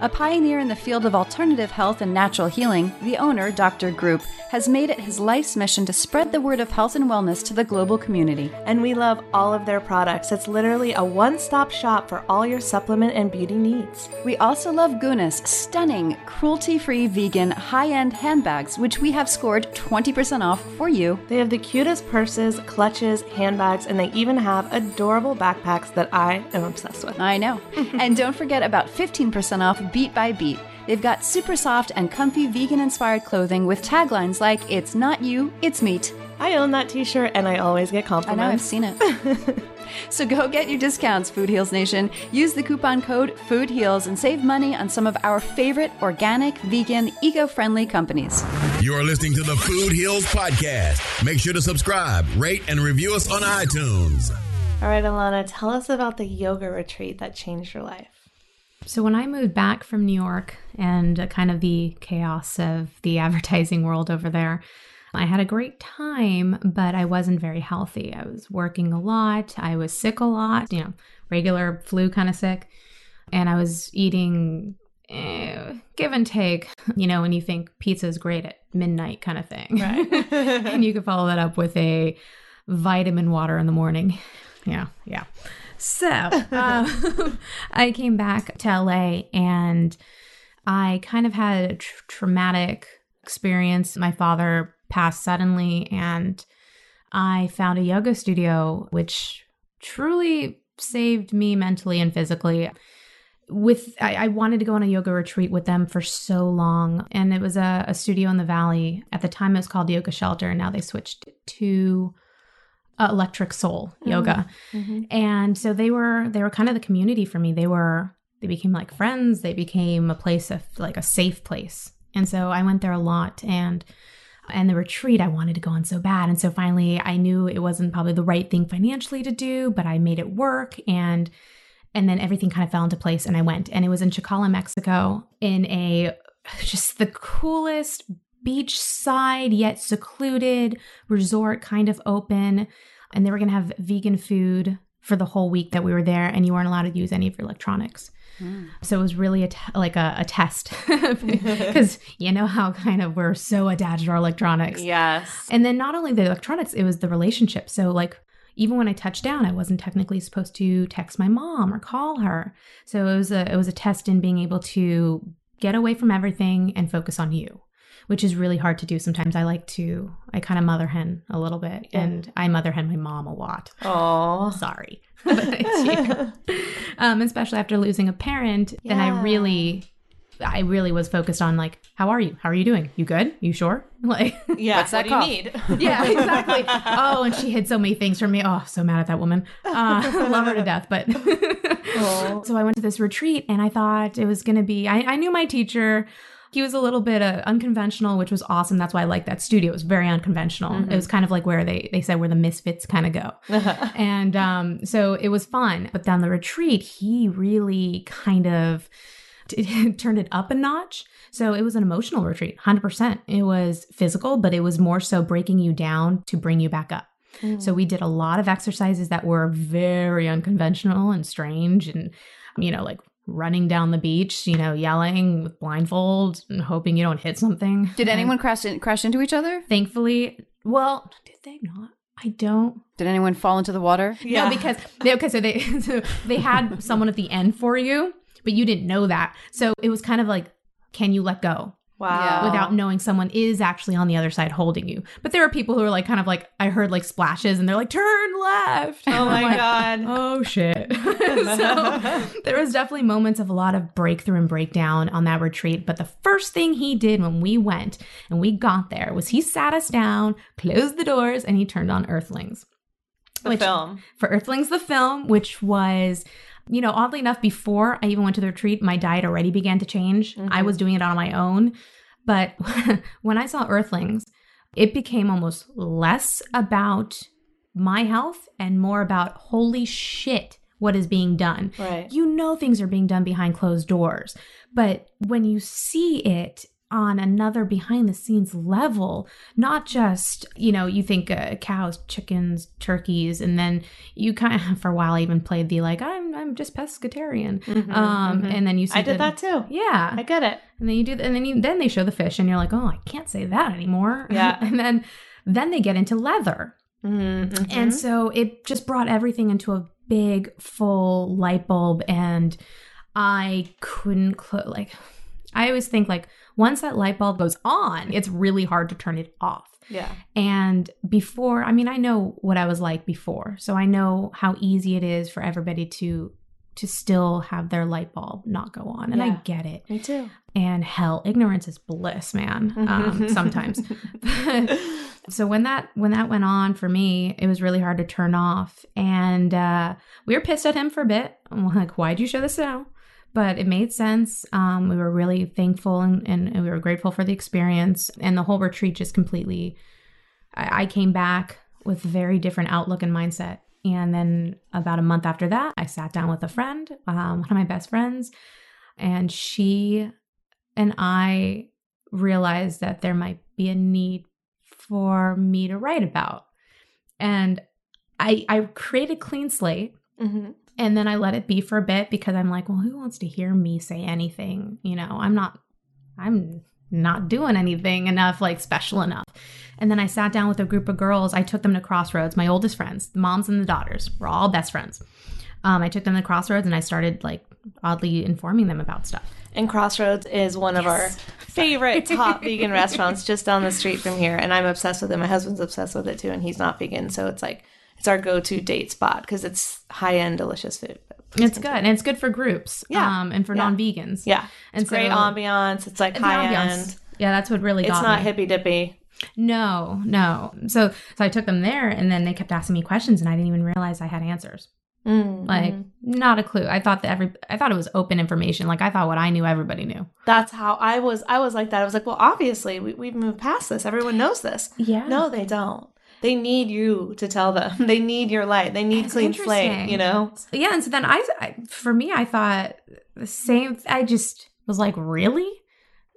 E: A pioneer in the field of alternative health and natural healing, the owner, Dr. Group, has made it his life's mission to spread the word of health and wellness to the global community.
A: And we love all of their products. It's literally a one stop shop for all your supplement and beauty needs.
E: We also love Gunas' stunning, cruelty free vegan high end handbags, which we have scored 20% off for you.
A: They have the cutest purses, clutches, handbags, and they even have adorable backpacks that I am obsessed with.
E: I know. and don't forget about 15% off Beat by Beat. They've got super soft and comfy vegan inspired clothing with taglines like, It's not you, it's meat.
A: I own that t shirt and I always get compliments.
E: I know, I've seen it. so go get your discounts, Food Heals Nation. Use the coupon code Food FOODHEALS and save money on some of our favorite organic, vegan, eco friendly companies.
F: You're listening to the Food Heals Podcast. Make sure to subscribe, rate, and review us on iTunes.
A: All right, Elana, tell us about the yoga retreat that changed your life.
B: So when I moved back from New York and uh, kind of the chaos of the advertising world over there, I had a great time, but I wasn't very healthy. I was working a lot, I was sick a lot, you know, regular flu kind of sick, and I was eating eh, give and take, you know, when you think pizza is great at midnight kind of thing.
A: Right.
B: and you could follow that up with a vitamin water in the morning. Yeah, yeah. So um, I came back to LA and I kind of had a tr- traumatic experience. My father passed suddenly, and I found a yoga studio, which truly saved me mentally and physically. With I, I wanted to go on a yoga retreat with them for so long, and it was a, a studio in the valley. At the time, it was called the Yoga Shelter, and now they switched to uh, Electric Soul Yoga. And so they were they were kind of the community for me. They were they became like friends. They became a place of like a safe place. And so i went there a lot and and the retreat i wanted to go on so bad. And so finally i knew it wasn't probably the right thing financially to do but i made it work and and then everything kind of fell into place and i went. And it was in Chacala mexico in a just the coolest beachside yet secluded resort kind of open and they were going to have vegan food for the whole week that we were there and you weren't allowed to use any of your electronics hmm. so it was really a te- like a, a test because you know how kind of we're so attached to our electronics
A: Yes.
B: and then not only the electronics, it was the relationship. So like even when I touched down, I wasn't technically supposed to text my mom or call her. So it was a it was a test in being able to get away from everything and focus on you, which is really hard to do. Sometimes I like to I kind of mother hen a little bit,
A: Yeah.
B: and I mother hen my mom a lot.
A: Oh.
B: Sorry, but it's um, especially after losing a parent, then I really I really was focused on like, how are you? How are you doing? You good? You sure? Like,
A: Yeah.
E: What's that
A: what
E: cough?
A: do you need?
B: yeah, exactly. Oh, and she hid so many things from me. Oh, so mad at that woman. Uh, love her to death. But so I went to this retreat and I thought it was going to be, I, I knew my teacher. He was a little bit uh, unconventional, which was awesome. That's why I like that studio. It was very unconventional. It was kind of like where they, they said where the misfits kind of go. and um, so it was fun. But then the retreat, he really kind of t- turned it up a notch. So it was an emotional retreat, 100%. It was physical, but it was more so breaking you down to bring you back up. So we did a lot of exercises that were very unconventional and strange and, you know, like running down the beach, you know, yelling with blindfold and hoping you don't hit something.
E: Did
B: And
E: anyone crash in, crash into each other?
B: Thankfully, well, did they not? I don't
E: Did anyone fall into the water?
A: Yeah.
B: no, because they, okay, so they so they had someone at the end for you, but you didn't know that. So it was kind of like, can you let go
A: Wow.
B: Without knowing someone is actually on the other side holding you? But there are people who are like, kind of like, I heard like splashes, and they're like, turn left.
A: Oh my
B: like,
A: God.
B: Oh shit. so there was definitely moments of a lot of breakthrough and breakdown on that retreat. But the first thing he did when we went and we got there was he sat us down, closed the doors, and he turned on Earthlings
A: the
B: which-
A: film.
B: for Earthlings the film, which was, you know, oddly enough, before I even went to the retreat, my diet already began to change. I mm-hmm. was doing it on my own. But when I saw Earthlings, it became almost less about my health and more about holy shit, what is being done.
A: Right.
B: You know things are being done behind closed doors. But when you see it on another behind the scenes level, not just, you know, you think uh, cows, chickens, turkeys, and then you kind of, for a while, I even played the like, I'm, I'm just pescatarian. um, And then you see
A: Mm-hmm, I did
B: the-
A: that too.
B: Yeah.
A: I get it.
B: And then you do, and then you, then they show the fish, and you're like, oh, I can't say that anymore.
A: Yeah.
B: and then, then they get into leather,
A: Mm-hmm.
B: and so it just brought everything into a big, full light bulb, and I couldn't close. Like, I always think like once that light bulb goes on, it's really hard to turn it off.
A: yeah.
B: And before, I mean, I know what I was like before, so I know how easy it is for everybody to to still have their light bulb not go on, and I get it.
A: Me too.
B: and hell ignorance is bliss man um, sometimes. So when that when that went on for me it was really hard to turn off. And uh, we were pissed at him for a bit. I'm like why'd you show this now but it made sense um, we were really thankful and, and we were grateful for the experience and the whole retreat just completely I, I came back with a very different outlook and mindset and then about a month after that i sat down with a friend um, one of my best friends and she and I realized that there might be a need for me to write about. And I I created Klean-Slate
A: Mm-hmm.
B: And then I let it be for a bit because I'm like, well, who wants to hear me say anything? You know, I'm not I'm not doing anything enough like special enough. And then I sat down with a group of girls. I took them to Crossroads, my oldest friends, the moms and the daughters. We're all best friends. Um, I took them to Crossroads and I started like oddly informing them about stuff.
A: And Crossroads is one of our favorite top vegan restaurants just down the street from here. And I'm obsessed with it. My husband's obsessed with it too, and he's not vegan. So it's like, it's our go to date spot because it's high end, delicious food.
B: It's good, and it's good for groups,
A: Yeah.
B: um, and for
A: Yeah.
B: non-vegans.
A: Yeah.
B: and
A: It's great ambiance. It's like high-end.
B: Yeah, that's what really
A: It's not hippy dippy.
B: No, no. So, so I took them there, and then they kept asking me questions, and I didn't even realize I had answers.
A: Mm,
B: Like, not a clue. I thought that every, I thought it was open information. Like, I thought what I knew, everybody knew.
A: that's how I was. I was like that. I was like, well, obviously, we, we've moved past this. Everyone knows this.
B: Yeah.
A: No, they don't. They need you to tell them. They need your light. They need
B: It's
A: clean slate, you know?
B: Yeah, and so then I, I, for me, I thought the same. I just was like, really,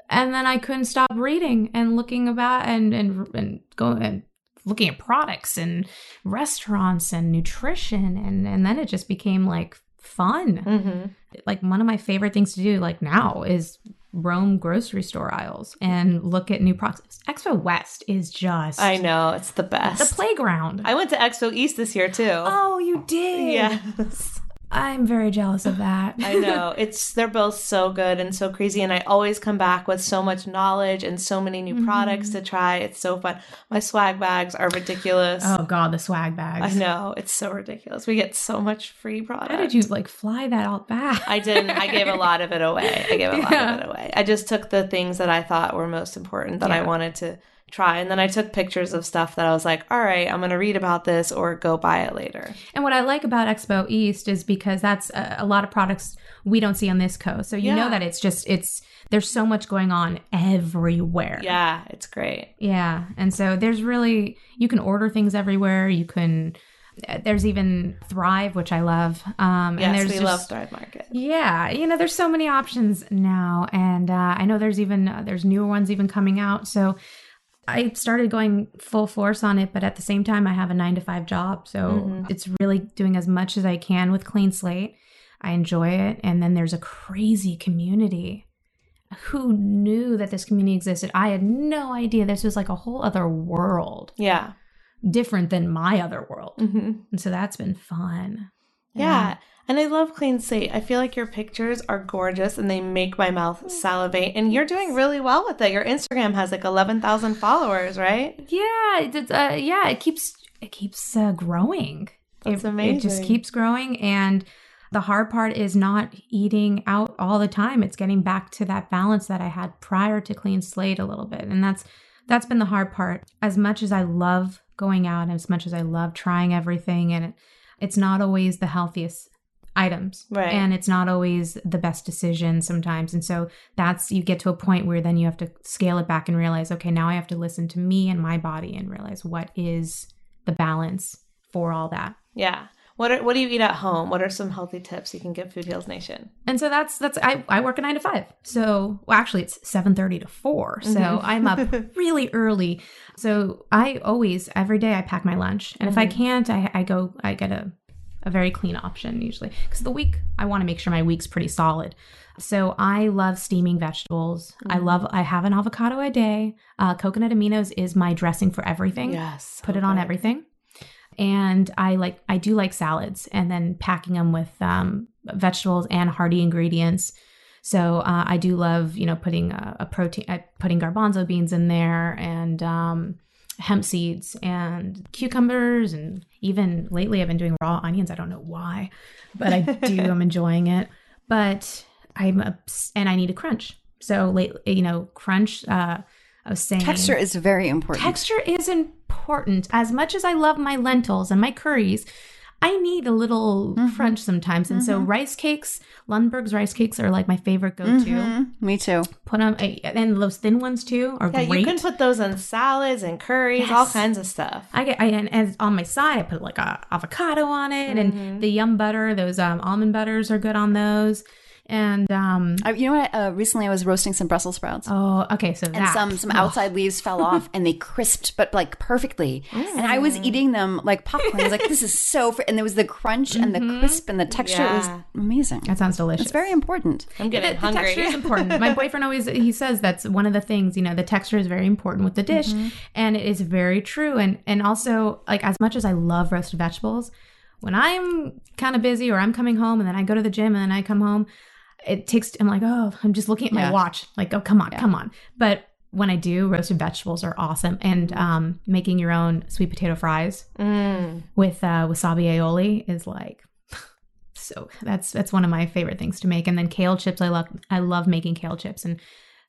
B: and then I couldn't stop reading and looking about and and and going and looking at products and restaurants and nutrition, and and then it just became like fun.
A: Mm-hmm.
B: Like one of my favorite things to do, like now, is roam grocery store aisles and mm-hmm. look at new products. Expo West is just
A: I know. It's the best.
B: the playground.
A: I went to Expo East this year too.
B: oh, you did?
A: yes.
B: I'm very jealous of that.
A: I know. It's they're both so good and so crazy and I always come back with so much knowledge and so many new products
B: Mm-hmm.
A: to try. It's so fun. My swag bags are ridiculous.
B: oh god, the swag bags.
A: I know. It's so ridiculous. We get so much free product.
B: How did you like fly that out back?
A: I didn't. I gave a lot of it away. I gave a lot of it away. I just took the things that I thought were most important that I wanted to try. And then I took pictures of stuff that I was like, all right, I'm going to read about this or go buy it later.
B: And what I like about Expo East is because that's a, a lot of products we don't see on this coast. So you
A: Yeah.
B: know that it's just it's there's so much going on everywhere.
A: Yeah, it's great.
B: Yeah. And so there's really you can order things everywhere. You can there's even Thrive, which I love. Um and
A: Yes,
B: there's
A: we
B: just,
A: love Thrive Market.
B: Yeah, you know, there's so many options now, and uh, I know there's even uh, there's newer ones even coming out. So I started going full force on it, but at the same time, I have a nine to five job, so
A: Mhm.
B: it's really doing as much as I can with Klean-Slate. I enjoy it, and then there's a crazy community. Who knew that this community existed? I had no idea. This was like a whole other world,
A: Yeah.
B: different than my other world,
A: hmm
B: and so that's been fun.
A: Yeah. And I love Klean-Slate. I feel like your pictures are gorgeous and they make my mouth salivate. And you're doing really well with it. Your Instagram has like 11,000 followers, right?
B: Yeah, it's uh, yeah, it keeps it keeps uh, growing.
A: That's
B: it, It just keeps growing, and the hard part is not eating out all the time. It's getting back to that balance that I had prior to Klean-Slate a little bit, and that's that's been the hard part. As much as I love going out, and as much as I love trying everything, and it, it's not always the healthiest items
A: Right.
B: and it's not always the best decision sometimes and so that's you get to a point where then you have to scale it back and realize okay now i have to listen to me and my body and realize what is the balance for all that
A: Yeah. What are, what do you eat at home? What are some healthy tips you can give Food Heals Nation?
B: and so that's that's i, I work a nine to five so well actually it's 7.30 to 4 so
A: Mhm.
B: i'm up really early so i always every day i pack my lunch and if i
A: Mhm.
B: can't i, I go i get a, a very clean option usually. Because the week i want to make sure my week's pretty solid. So i love steaming vegetables. I
A: Mhm.
B: love i have an avocado a day. Uh, coconut aminos is my dressing for everything.
A: Yes.
B: put it on everything. And i like i do like salads and then packing them with um, vegetables and hearty ingredients. So uh, i do love you know putting a, a protein uh, putting garbanzo beans in there and um, hemp seeds and cucumbers and even lately i've been doing raw onions i don't know why but i do i'm enjoying it but i'm obs- and i need a crunch so late you know crunch uh i was saying
E: Texture is very important.
B: Texture is important. As much as I love my lentils and my curries, I need a little
E: Mhm.
B: crunch sometimes. And so
E: Mhm.
B: rice cakes, Lundberg's rice cakes are like my favorite go-to.
E: Mhm. Me too.
B: Put them, and those thin ones too are
A: Yeah,
B: great.
A: you can put those in salads and curries, all kinds of stuff.
B: I get, I, and, and on my side, I put like a avocado on it, and the yum butter. Those um, almond butters are good on those. And um,
E: I, you know what? Uh, recently, I was roasting some Brussels sprouts.
B: oh, okay, so
E: and
B: that
E: some some
B: Oh.
E: outside leaves fell off and they crisped but like perfectly and i was eating them like popcorn i was like this is so fr-. and there was the crunch and the
B: Mhm.
E: crisp and the texture it was amazing
B: That sounds delicious.
E: it's very important
A: I'm getting
B: the, the
A: hungry.
B: texture is important. My boyfriend always he says that's one of the things. You know, the texture is very important with the dish,
A: Mm-hmm.
B: and it is very true. And and also like as much as I love roasted vegetables, when I'm kind of busy or I'm coming home and then I go to the gym and then I come home, it takes. I'm like, oh, I'm just looking at my
E: Yeah.
B: watch. Like, oh, come on,
E: Yeah.
B: come on. But when I do, roasted vegetables are awesome, and
A: Mm-hmm.
B: um, making your own sweet potato fries
A: Mm.
B: with uh, wasabi aioli is like so that's that's one of my favorite things to make and then kale chips i love i love making kale chips and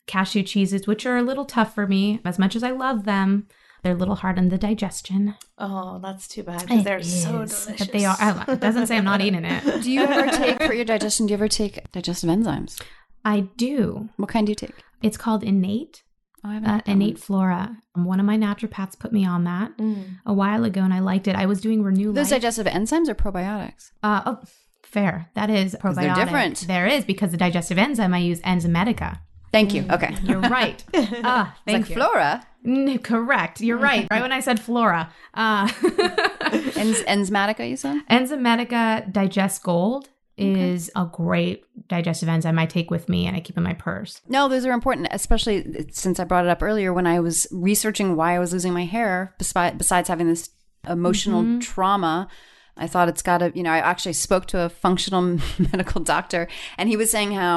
B: cashew cheeses which are a little tough for me as much as i love them they're a little hard on the digestion.
A: Oh, that's too bad because they're
B: It
A: so
B: is,
A: delicious.
B: but they are I- it doesn't say i'm not eating it.
E: Do you ever take for your digestion do you ever take digestive enzymes?
B: I do.
E: What kind do you take?
B: It's called innate.
E: Oh, I haven't
B: uh, innate
E: one.
B: flora. One of my naturopaths put me on that
A: Mm.
B: a while ago and i liked it. I was doing renew
E: those
B: Life.
E: digestive enzymes or probiotics?
B: Uh, oh fair. That is
E: they're
B: probiotic.
E: different.
B: there is because the digestive enzyme i use enzymatica
E: thank you. Okay.
B: You're right. Ah,
E: It's
B: thank
E: like
B: you.
E: flora
B: N- correct. You're right. Right when I said flora. Uh,
E: Enz- enzymatica you said
B: Enzymatica Digest Gold is a great digestive enzyme I take with me and I keep in my purse.
E: No, those are important, especially since I brought it up earlier when I was researching why I was losing my hair, besides, besides having this emotional
B: Mhm.
E: trauma I thought it's got to, you know, I actually spoke to a functional medical doctor and he was saying how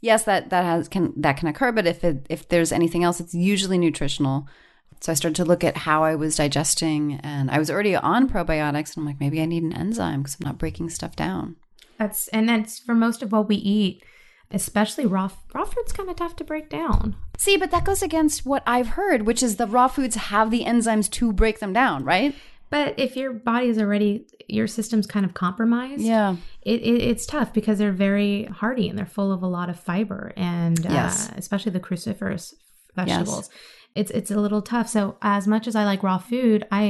E: yes, that that has can that can occur, but if it if there's anything else, it's usually nutritional. So I started to look at how I was digesting and I was already on probiotics and I'm like maybe I need an enzyme because I'm not breaking stuff down.
B: That's and that's for most of what we eat, especially raw raw food's kind of tough to break down.
E: See, but that goes against what I've heard, which is the raw foods have the enzymes to break them down, right?
B: But if your body is already your system's kind of compromised,
E: Yeah.
B: it, it it's tough because they're very hardy and they're full of a lot of fiber and
E: Yes.
B: uh, especially the cruciferous vegetables. It's it's a little tough. So as much as I like raw food, I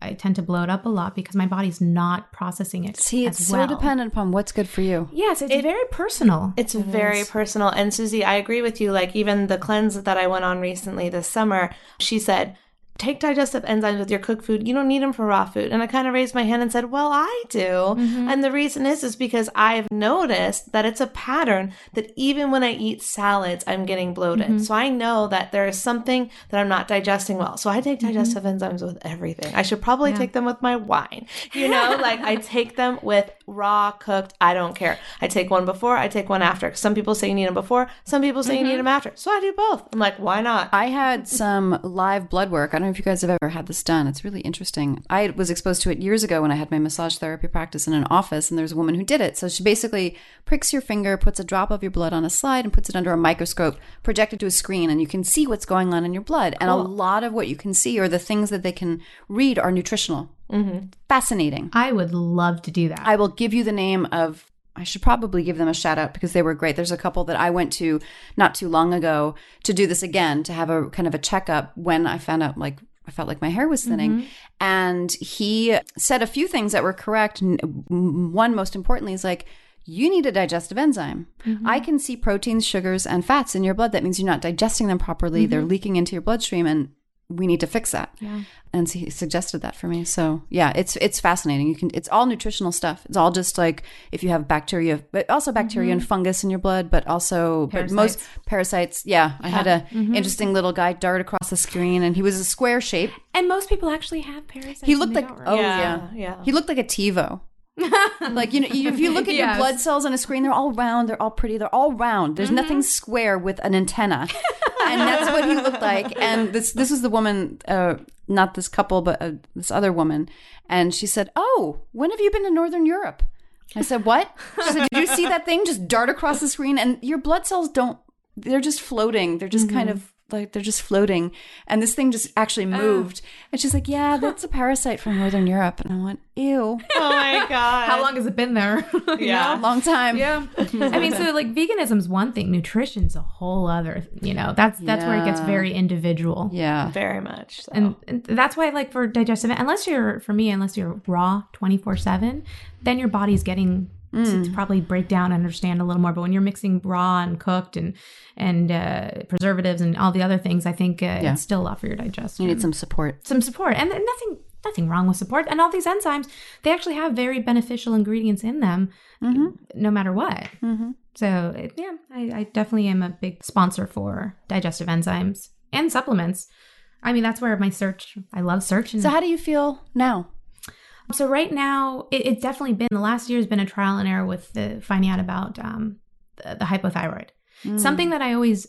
B: I, I tend to blow it up a lot because my body's not processing it.
E: See, it's
B: as
E: so dependent upon what's good for you.
B: Yes, it's
A: It-
B: very personal.
A: It's very personal. And Suzy, I agree with you. Like, even the cleanse that I went on recently this summer, she said, take digestive enzymes with your cooked food. You don't need them for raw food. And I kind of raised my hand and said, well, I do.
B: Mm-hmm.
A: And the reason is, is because I've noticed that it's a pattern that even when I eat salads, I'm getting bloated.
B: Mm-hmm.
A: So I know that there is something that I'm not digesting well. So I take digestive enzymes with everything. I should probably
B: Mm-hmm. Yeah.
A: take them with my wine. You know, like I take them with raw, cooked. I don't care. I take one before, I take one after. Some people say you need them before, some people say you
B: Mm-hmm.
A: need them after. So I do both. I'm like, why not?
E: I had some live blood work. I don't know if you guys have ever had this done. It's really interesting. I was exposed to it years ago when I had my massage therapy practice in an office, and there's a woman who did it. So she basically pricks your finger, puts a drop of your blood on a slide, and puts it under a microscope, projected to a screen, and you can see what's going on in your blood. And a lot of what you can see or the things that they can read are nutritional. Mm-hmm. Fascinating.
B: I would love to do that.
E: I will give you the name of. I should probably give them a shout out because they were great. There's a couple that I went to not too long ago to do this again to have a kind of a checkup when I found out like I felt like my hair was thinning. Mm-hmm. And he said a few things that were correct. One, most importantly, is like, you need a digestive enzyme. Mm-hmm. I can see proteins, sugars, and fats in your blood. That means you're not digesting them properly. They're leaking into your bloodstream, and we need to fix that.
B: Yeah.
E: And so he suggested that for me. So yeah, it's it's fascinating. You can it's all nutritional stuff. It's all just like if you have bacteria, but also bacteria and mm-hmm. fungus in your blood, but also but most parasites. Yeah, I had a mm-hmm. interesting little guy dart across the screen, and he was a square shape.
B: and most people actually have parasites.
E: He looked like oh
B: really-
E: yeah,
A: yeah.
E: He looked like a TiVo. like you know, if you look at your blood cells on a screen, they're all round, they're all pretty, they're all round. There's mm-hmm. nothing square with an antenna, and that's what he looked like. And this this was the woman, uh, not this couple, but uh, this other woman, and she said, "Oh, when have you been to Northern Europe?" I said, "What?" She said, "Did you see that thing just dart across the screen? And your blood cells don't; they're just floating. They're just kind of." Like they're just floating, and this thing just actually oh. moved. And she's like, "Yeah, that's a parasite from Northern Europe." And I went, "Ew,
A: oh my God.
B: How long has it been there? You
A: Yeah.
B: know?
E: long time."
B: Yeah. I mean, so like veganism's one thing, nutrition's a whole other, you know, that's that's where it gets very individual.
E: Yeah.
A: Very much. So.
B: And, and that's why like for digestive unless you're for me unless you're raw 24/7, then your body's getting to, to probably break down and understand a little more, but when you're mixing raw and cooked and and uh, preservatives and all the other things, I think uh,
E: Yeah.
B: it's still a lot for your digestion.
E: You need some support.
B: some support and, and nothing nothing wrong with support and all these enzymes they actually have very beneficial ingredients in them no matter what
E: Mm-hmm.
B: so it- yeah I, I definitely am a big sponsor for digestive enzymes and supplements i mean that's where my search i love searching
E: So, how do you feel now?
B: So right now it, it's definitely been the last year has been a trial and error with the finding out about um, the, the hypothyroid
E: Mm.
B: something that I always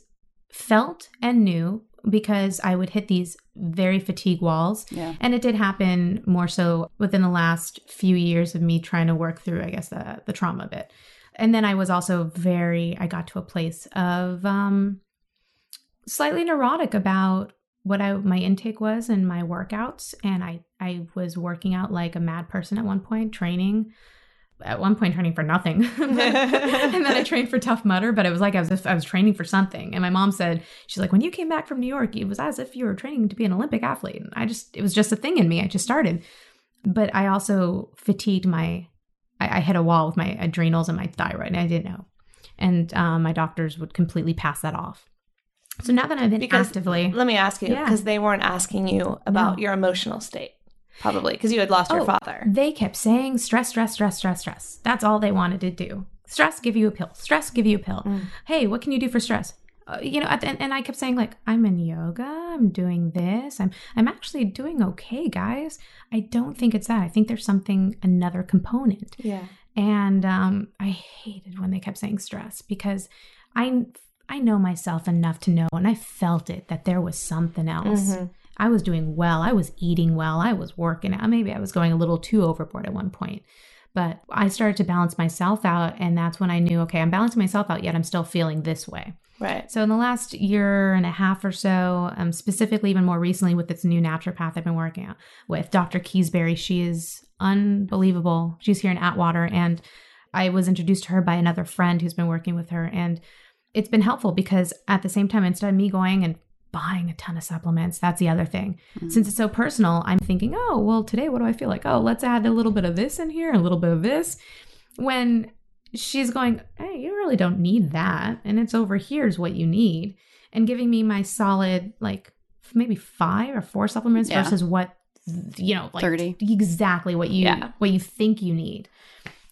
B: felt and knew because I would hit these very fatigue walls.
E: Yeah.
B: And it did happen more so within the last few years of me trying to work through, I guess, the, the trauma a bit. And then I was also very, I got to a place of um, slightly neurotic about what I my intake was and my workouts. And I, I was working out like a mad person at one point, training at one point training for nothing. and then I trained for Tough Mudder, but it was like as if I was training for something. And my mom said, she's like, when you came back from New York, it was as if you were training to be an Olympic athlete. And I just, it was just a thing in me. I just started. But I also fatigued my, I, I hit a wall with my adrenals and my thyroid, and I didn't know. And um, my doctors would completely pass that off. So now that I've been
A: Because
B: actively,
A: Let me ask you,
B: Yeah.
A: because they weren't asking you about
B: No.
A: your emotional state, probably, because you had lost your
B: Oh,
A: father.
B: They kept saying stress, stress, stress, stress, stress. That's all they wanted to do. Stress, give you a pill. Stress, give you a pill.
A: Mm.
B: Hey, what can you do for stress? uh, you know, the, and, and I kept saying like, I'm in yoga, I'm doing this, I'm I'm actually doing okay, guys. I don't think it's that. I think there's something another component.
A: Yeah.
B: And um, I hated when they kept saying stress because I I know myself enough to know, and I felt it that there was something else.
A: Mhm.
B: I was doing well. I was eating well. I was working out. Maybe I was going a little too overboard at one point. But I started to balance myself out. And that's when I knew, okay, I'm balancing myself out, yet I'm still feeling this way.
A: Right.
B: So in the last year and a half or so, um, specifically even more recently with this new naturopath I've been working out with, Dr. Keysberry, she is unbelievable. She's here in Atwater, and I was introduced to her by another friend who's been working with her, and it's been helpful because at the same time, instead of me going and buying a ton of supplements, that's the other thing. Mm. Since it's so personal, I'm thinking, oh, well, today what do I feel like? Oh, let's add a little bit of this in here, a little bit of this. When she's going, hey, you really don't need that. And it's over here's what you need. And giving me my solid, like maybe five or four supplements
E: Yeah.
B: versus what, you know, like
E: 30.
B: exactly what you,
A: Yeah.
B: what you think you need.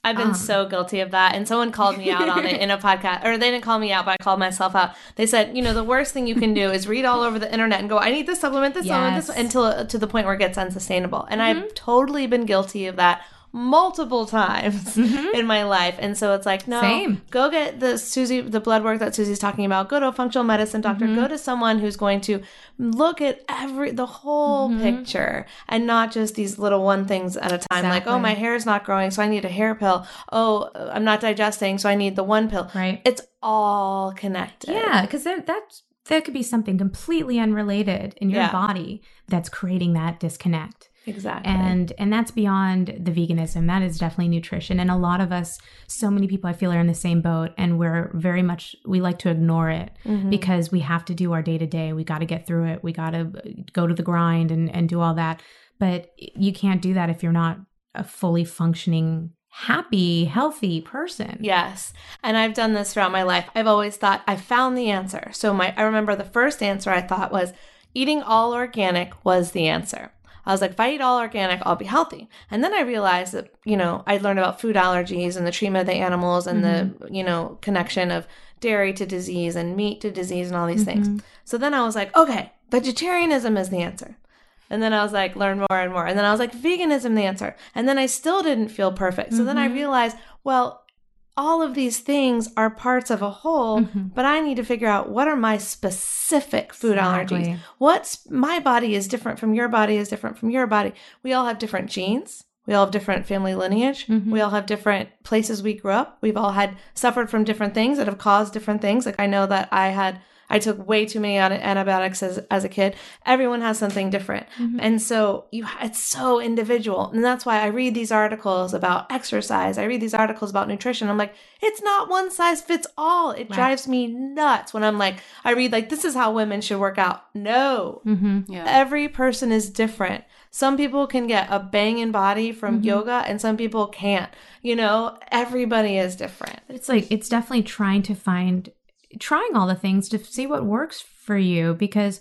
A: I've been
B: Um,
A: so guilty of that. And someone called me out on it in a podcast, or they didn't call me out, but I called myself out. They said, you know, the worst thing you can do is read all over the internet and go, I need this supplement, this supplement, this, until to the point where it gets unsustainable. And
B: Mm-hmm.
A: I've totally been guilty of that multiple times in my life. And so it's like, no,
B: Mm-hmm. Same.
A: go get the Suzy, the blood work that Suzy's talking about. Go to a functional medicine doctor.
B: Mm-hmm.
A: Go to someone who's going to look at every, the whole
B: Mm-hmm.
A: picture and not just these little one things at a time. Like, oh, my hair is not growing, so I need a hair pill. Oh, I'm not digesting, so I need the one pill.
B: Right.
A: It's all connected.
B: Yeah, because that that could be something completely unrelated in your
A: Yeah.
B: body that's creating that disconnect.
A: Exactly.
B: and and that's beyond the veganism that is definitely nutrition and a lot of us so many people i feel are in the same boat and we're very much we like to ignore it
A: Mhm.
B: because we have to do our day to day we got to get through it we got to go to the grind and and do all that but you can't do that if you're not a fully functioning happy healthy person
A: Yes. And I've done this throughout my life. I've always thought I found the answer. So my I remember the first answer I thought was eating all organic was the answer. I was like, if I eat all organic, I'll be healthy. And then I realized that, you know, I learned about food allergies and the treatment of the animals and the, mm-hmm. you know, connection of dairy to disease and meat to disease and all these things. Mm-hmm. So then I was like, okay, vegetarianism is the answer. And then I was like, learn more and more. And then I was like, veganism the answer. And then I still didn't feel perfect. So then I mm-hmm. realized, well, all of these things are parts of a whole,
B: Mm-hmm.
A: but I need to figure out what are my specific food allergies. What's my body is different from your body is different from your body. We all have different genes. We all have different family lineage.
B: Mm-hmm.
A: We all have different places we grew up. We've all had suffered from different things that have caused different things. Like I know that I had I took way too many antibiotics as, as a kid. Everyone has something different.
B: Mm-hmm.
A: And so you it's so individual. And that's why I read these articles about exercise. I read these articles about nutrition. I'm like, it's not one size fits all. It drives me nuts when I'm like, I read like this is how women should work out. No.
B: mm-hmm.
E: Yeah.
A: Every person is different. Some people can get a banging body from
B: Mm-hmm.
A: yoga and some people can't. You know, everybody is different.
B: It's like it's definitely trying to find trying all the things to see what works for you because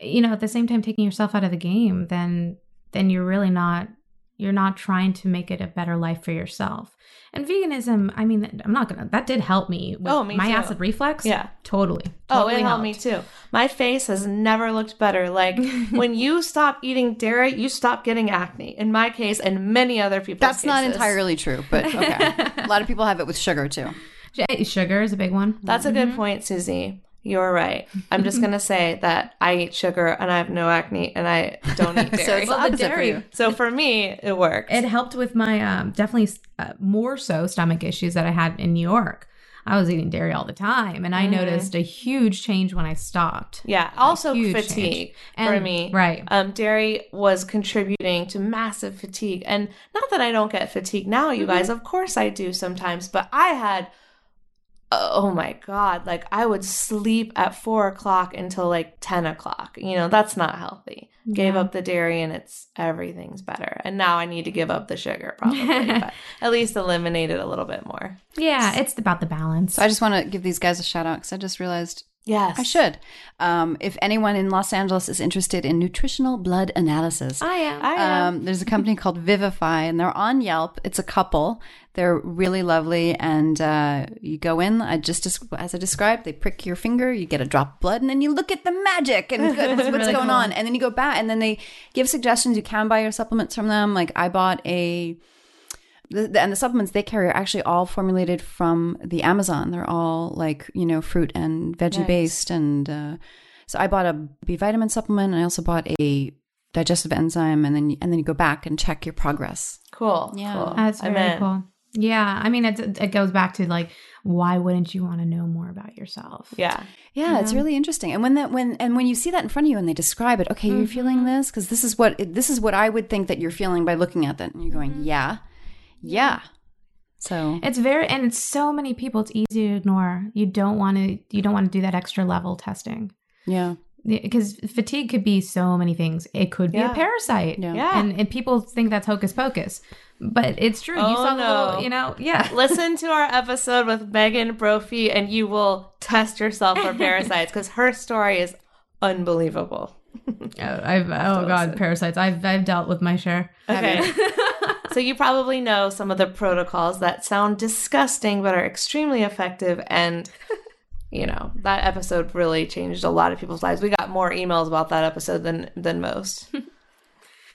B: you know at the same time taking yourself out of the game then then you're really not you're not trying to make it a better life for yourself and veganism i mean i'm not gonna that did help me with
A: Oh, me
B: my
A: too.
B: acid reflux
A: Yeah.
B: totally,
A: Oh, it helped me too. My face has never looked better. Like when you stop eating dairy, you stop getting acne. In my case, and many other people's
E: That's not entirely true, but okay. a lot of people have it with sugar too.
B: Sugar is a big one
A: That's a good point, Suzy. You're right. I'm just gonna say that I eat sugar and I have no acne and I don't eat dairy.
E: So
A: dairy.
E: it's the
A: so,
E: for you.
A: for me, it works.
B: it helped with my um, definitely uh, more so stomach issues that I had in New York. I was eating dairy all the time, and I noticed a huge change when I stopped.
A: yeah. Also, fatigue
B: change.
A: for me.
B: right.
A: Um, dairy was contributing to massive fatigue, and not that I don't get fatigue now, you guys. Of course I do sometimes, but I had. Uh, oh my god! Like I would sleep at four o'clock until like ten o'clock. You know that's not healthy. Gave
B: Yeah.
A: up the dairy and it's everything's better. And now I need to give up the sugar probably, but at least eliminate it a little bit more.
B: Yeah, it's about the balance.
E: So I just want to give these guys a shout out because I just realized
A: Yes.
E: I should. Um, if anyone in Los Angeles is interested in nutritional blood analysis,
B: I am.
A: I am.
E: um, there's a company called Vivify, and they're on Yelp. It's a couple. They're really lovely, and uh, you go in. I just as I described, they prick your finger, you get a drop of blood, and then you look at the magic and good, what's
B: really
E: going
B: cool.
E: on, and then you go back, and then they give suggestions. You can buy your supplements from them. Like I bought a. The, the- and the supplements they carry are actually all formulated from the Amazon. They're all like you know fruit and veggie based, and uh, so I bought a B vitamin supplement, and I also bought a digestive enzyme, and then and then you go back and check your progress.
A: cool.
E: Yeah.
A: Cool.
B: That's
A: I'm
B: very
A: in.
B: cool. Yeah, I mean, it it goes back to like, why wouldn't you want to know more about yourself?
A: Yeah.
E: Yeah, it's really interesting. And when that when and when you see that in front of you and they describe it, okay, you're feeling this because this is what this is what I would think that you're feeling by looking at that, and you're going, yeah, yeah. So
B: It's very and it's so many people. It's easy to ignore. You don't want to. You don't want to do that extra level testing
E: yeah,
B: because fatigue could be so many things. It could be
A: Yeah.
B: a parasite.
E: Yeah.
A: Yeah.
B: and, and people think that's hocus pocus, but it's true. you
A: Oh,
B: saw the
A: no.
B: little, you know, yeah.
A: Listen to our episode with Megan Brophy and you will test yourself for parasites because her story is unbelievable.
B: Oh, I've oh god, parasites. I've I've dealt with my share.
A: Okay. so you probably know some of the protocols that sound disgusting but are extremely effective and you know, that episode really changed a lot of people's lives. We got more emails about that episode than than most.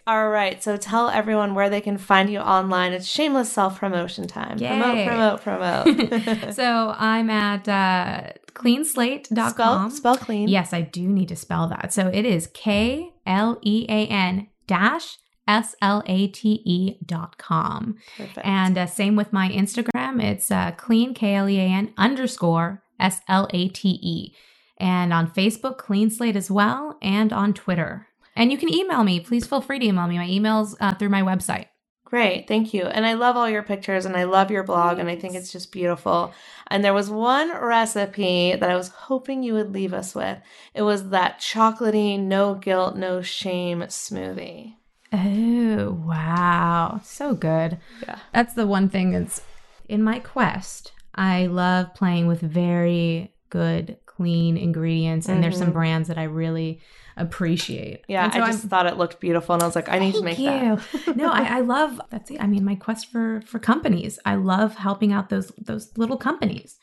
A: All right, so tell everyone where they can find you online. It's shameless self-promotion time. Promote, promote, promote.
B: So I'm at uh, klean-slate.com.
A: spell spell clean.
B: Yes, I do need to spell that. So it is K L E A N dash S L A T E dot com.
A: Perfect.
B: And uh, same with my Instagram. It's uh, clean, K L E A N underscore S L A T E. And on Facebook, Klean-Slate as well, and on Twitter. And you can email me. Please feel free to email me. My email's uh, through my website.
A: Great, thank you. And I love all your pictures and I love your blog and I think it's just beautiful. And there was one recipe that I was hoping you would leave us with. It was that chocolatey, no guilt, no shame smoothie.
B: Oh, wow. So good.
A: Yeah.
B: That's the one thing that's in my quest. I love playing with very good, clean ingredients. And there's some brands that I really appreciate.
A: Yeah,
B: so
A: I just
B: I'm-
A: thought it looked beautiful and I was like, I need to make
B: Thank
A: that.
B: you. no, I, I love that's it. I mean, my quest for for companies. I love helping out those those little companies,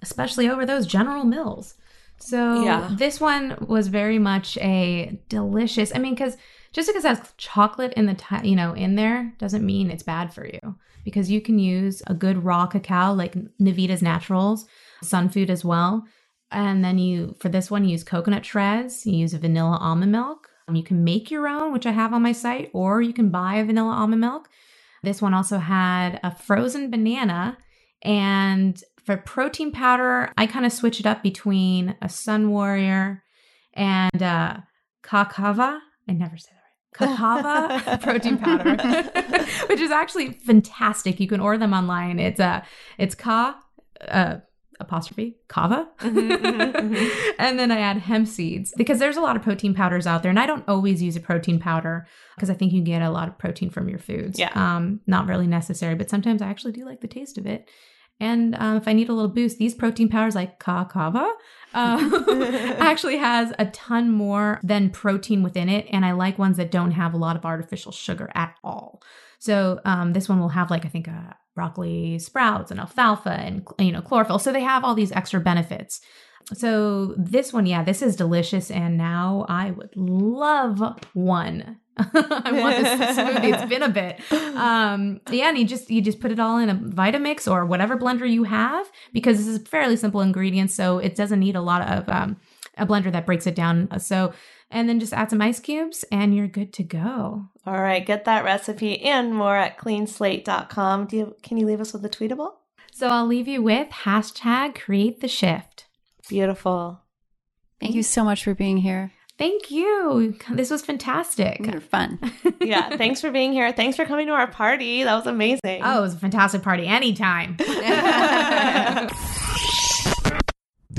B: especially over those General Mills. So
A: Yeah.
B: this one was very much a delicious. I mean, because just because it has chocolate in the ti- you know in there doesn't mean it's bad for you. Because you can use a good raw cacao like Navitas Naturals, Sunfood as well. And then you, for this one, you use coconut shreds, you use a vanilla almond milk. Um, You can make your own, which I have on my site, or you can buy a vanilla almond milk. This one also had a frozen banana. And for protein powder, I kind of switch it up between a Sunwarrior and uh, Kakava. I never say that right. Kakava protein powder, which is actually fantastic. You can order them online. It's uh, it's Ka uh, apostrophe Kava, and then I add hemp seeds because there's a lot of protein powders out there, and I don't always use a protein powder because I think you get a lot of protein from your foods.
A: Yeah.
B: um, not really necessary, but sometimes I actually do like the taste of it. And um, if I need a little boost, these protein powders like Kakava uh, actually has a ton more than protein within it. And I like ones that don't have a lot of artificial sugar at all. So um, this one will have like I think uh, broccoli sprouts and alfalfa and you know chlorophyll. So they have all these extra benefits. So this one, yeah, this is delicious, and now I would love one. I want this smoothie. It's been a bit. Um, yeah, and you just you just put it all in a Vitamix or whatever blender you have because this is a fairly simple ingredients, so it doesn't need a lot of um, a blender that breaks it down. So and then just add some ice cubes, and you're good to go.
A: All right, get that recipe and more at klean-slate.com. Do you, can you leave us with a tweetable?
B: So I'll leave you with hashtag create the shift.
A: Beautiful.
E: Thank you so much for being here.
B: Thank you. This was fantastic.
E: You're fun.
A: Yeah, thanks for being here. Thanks for coming to our party. That was amazing.
B: Oh, it was a fantastic party anytime.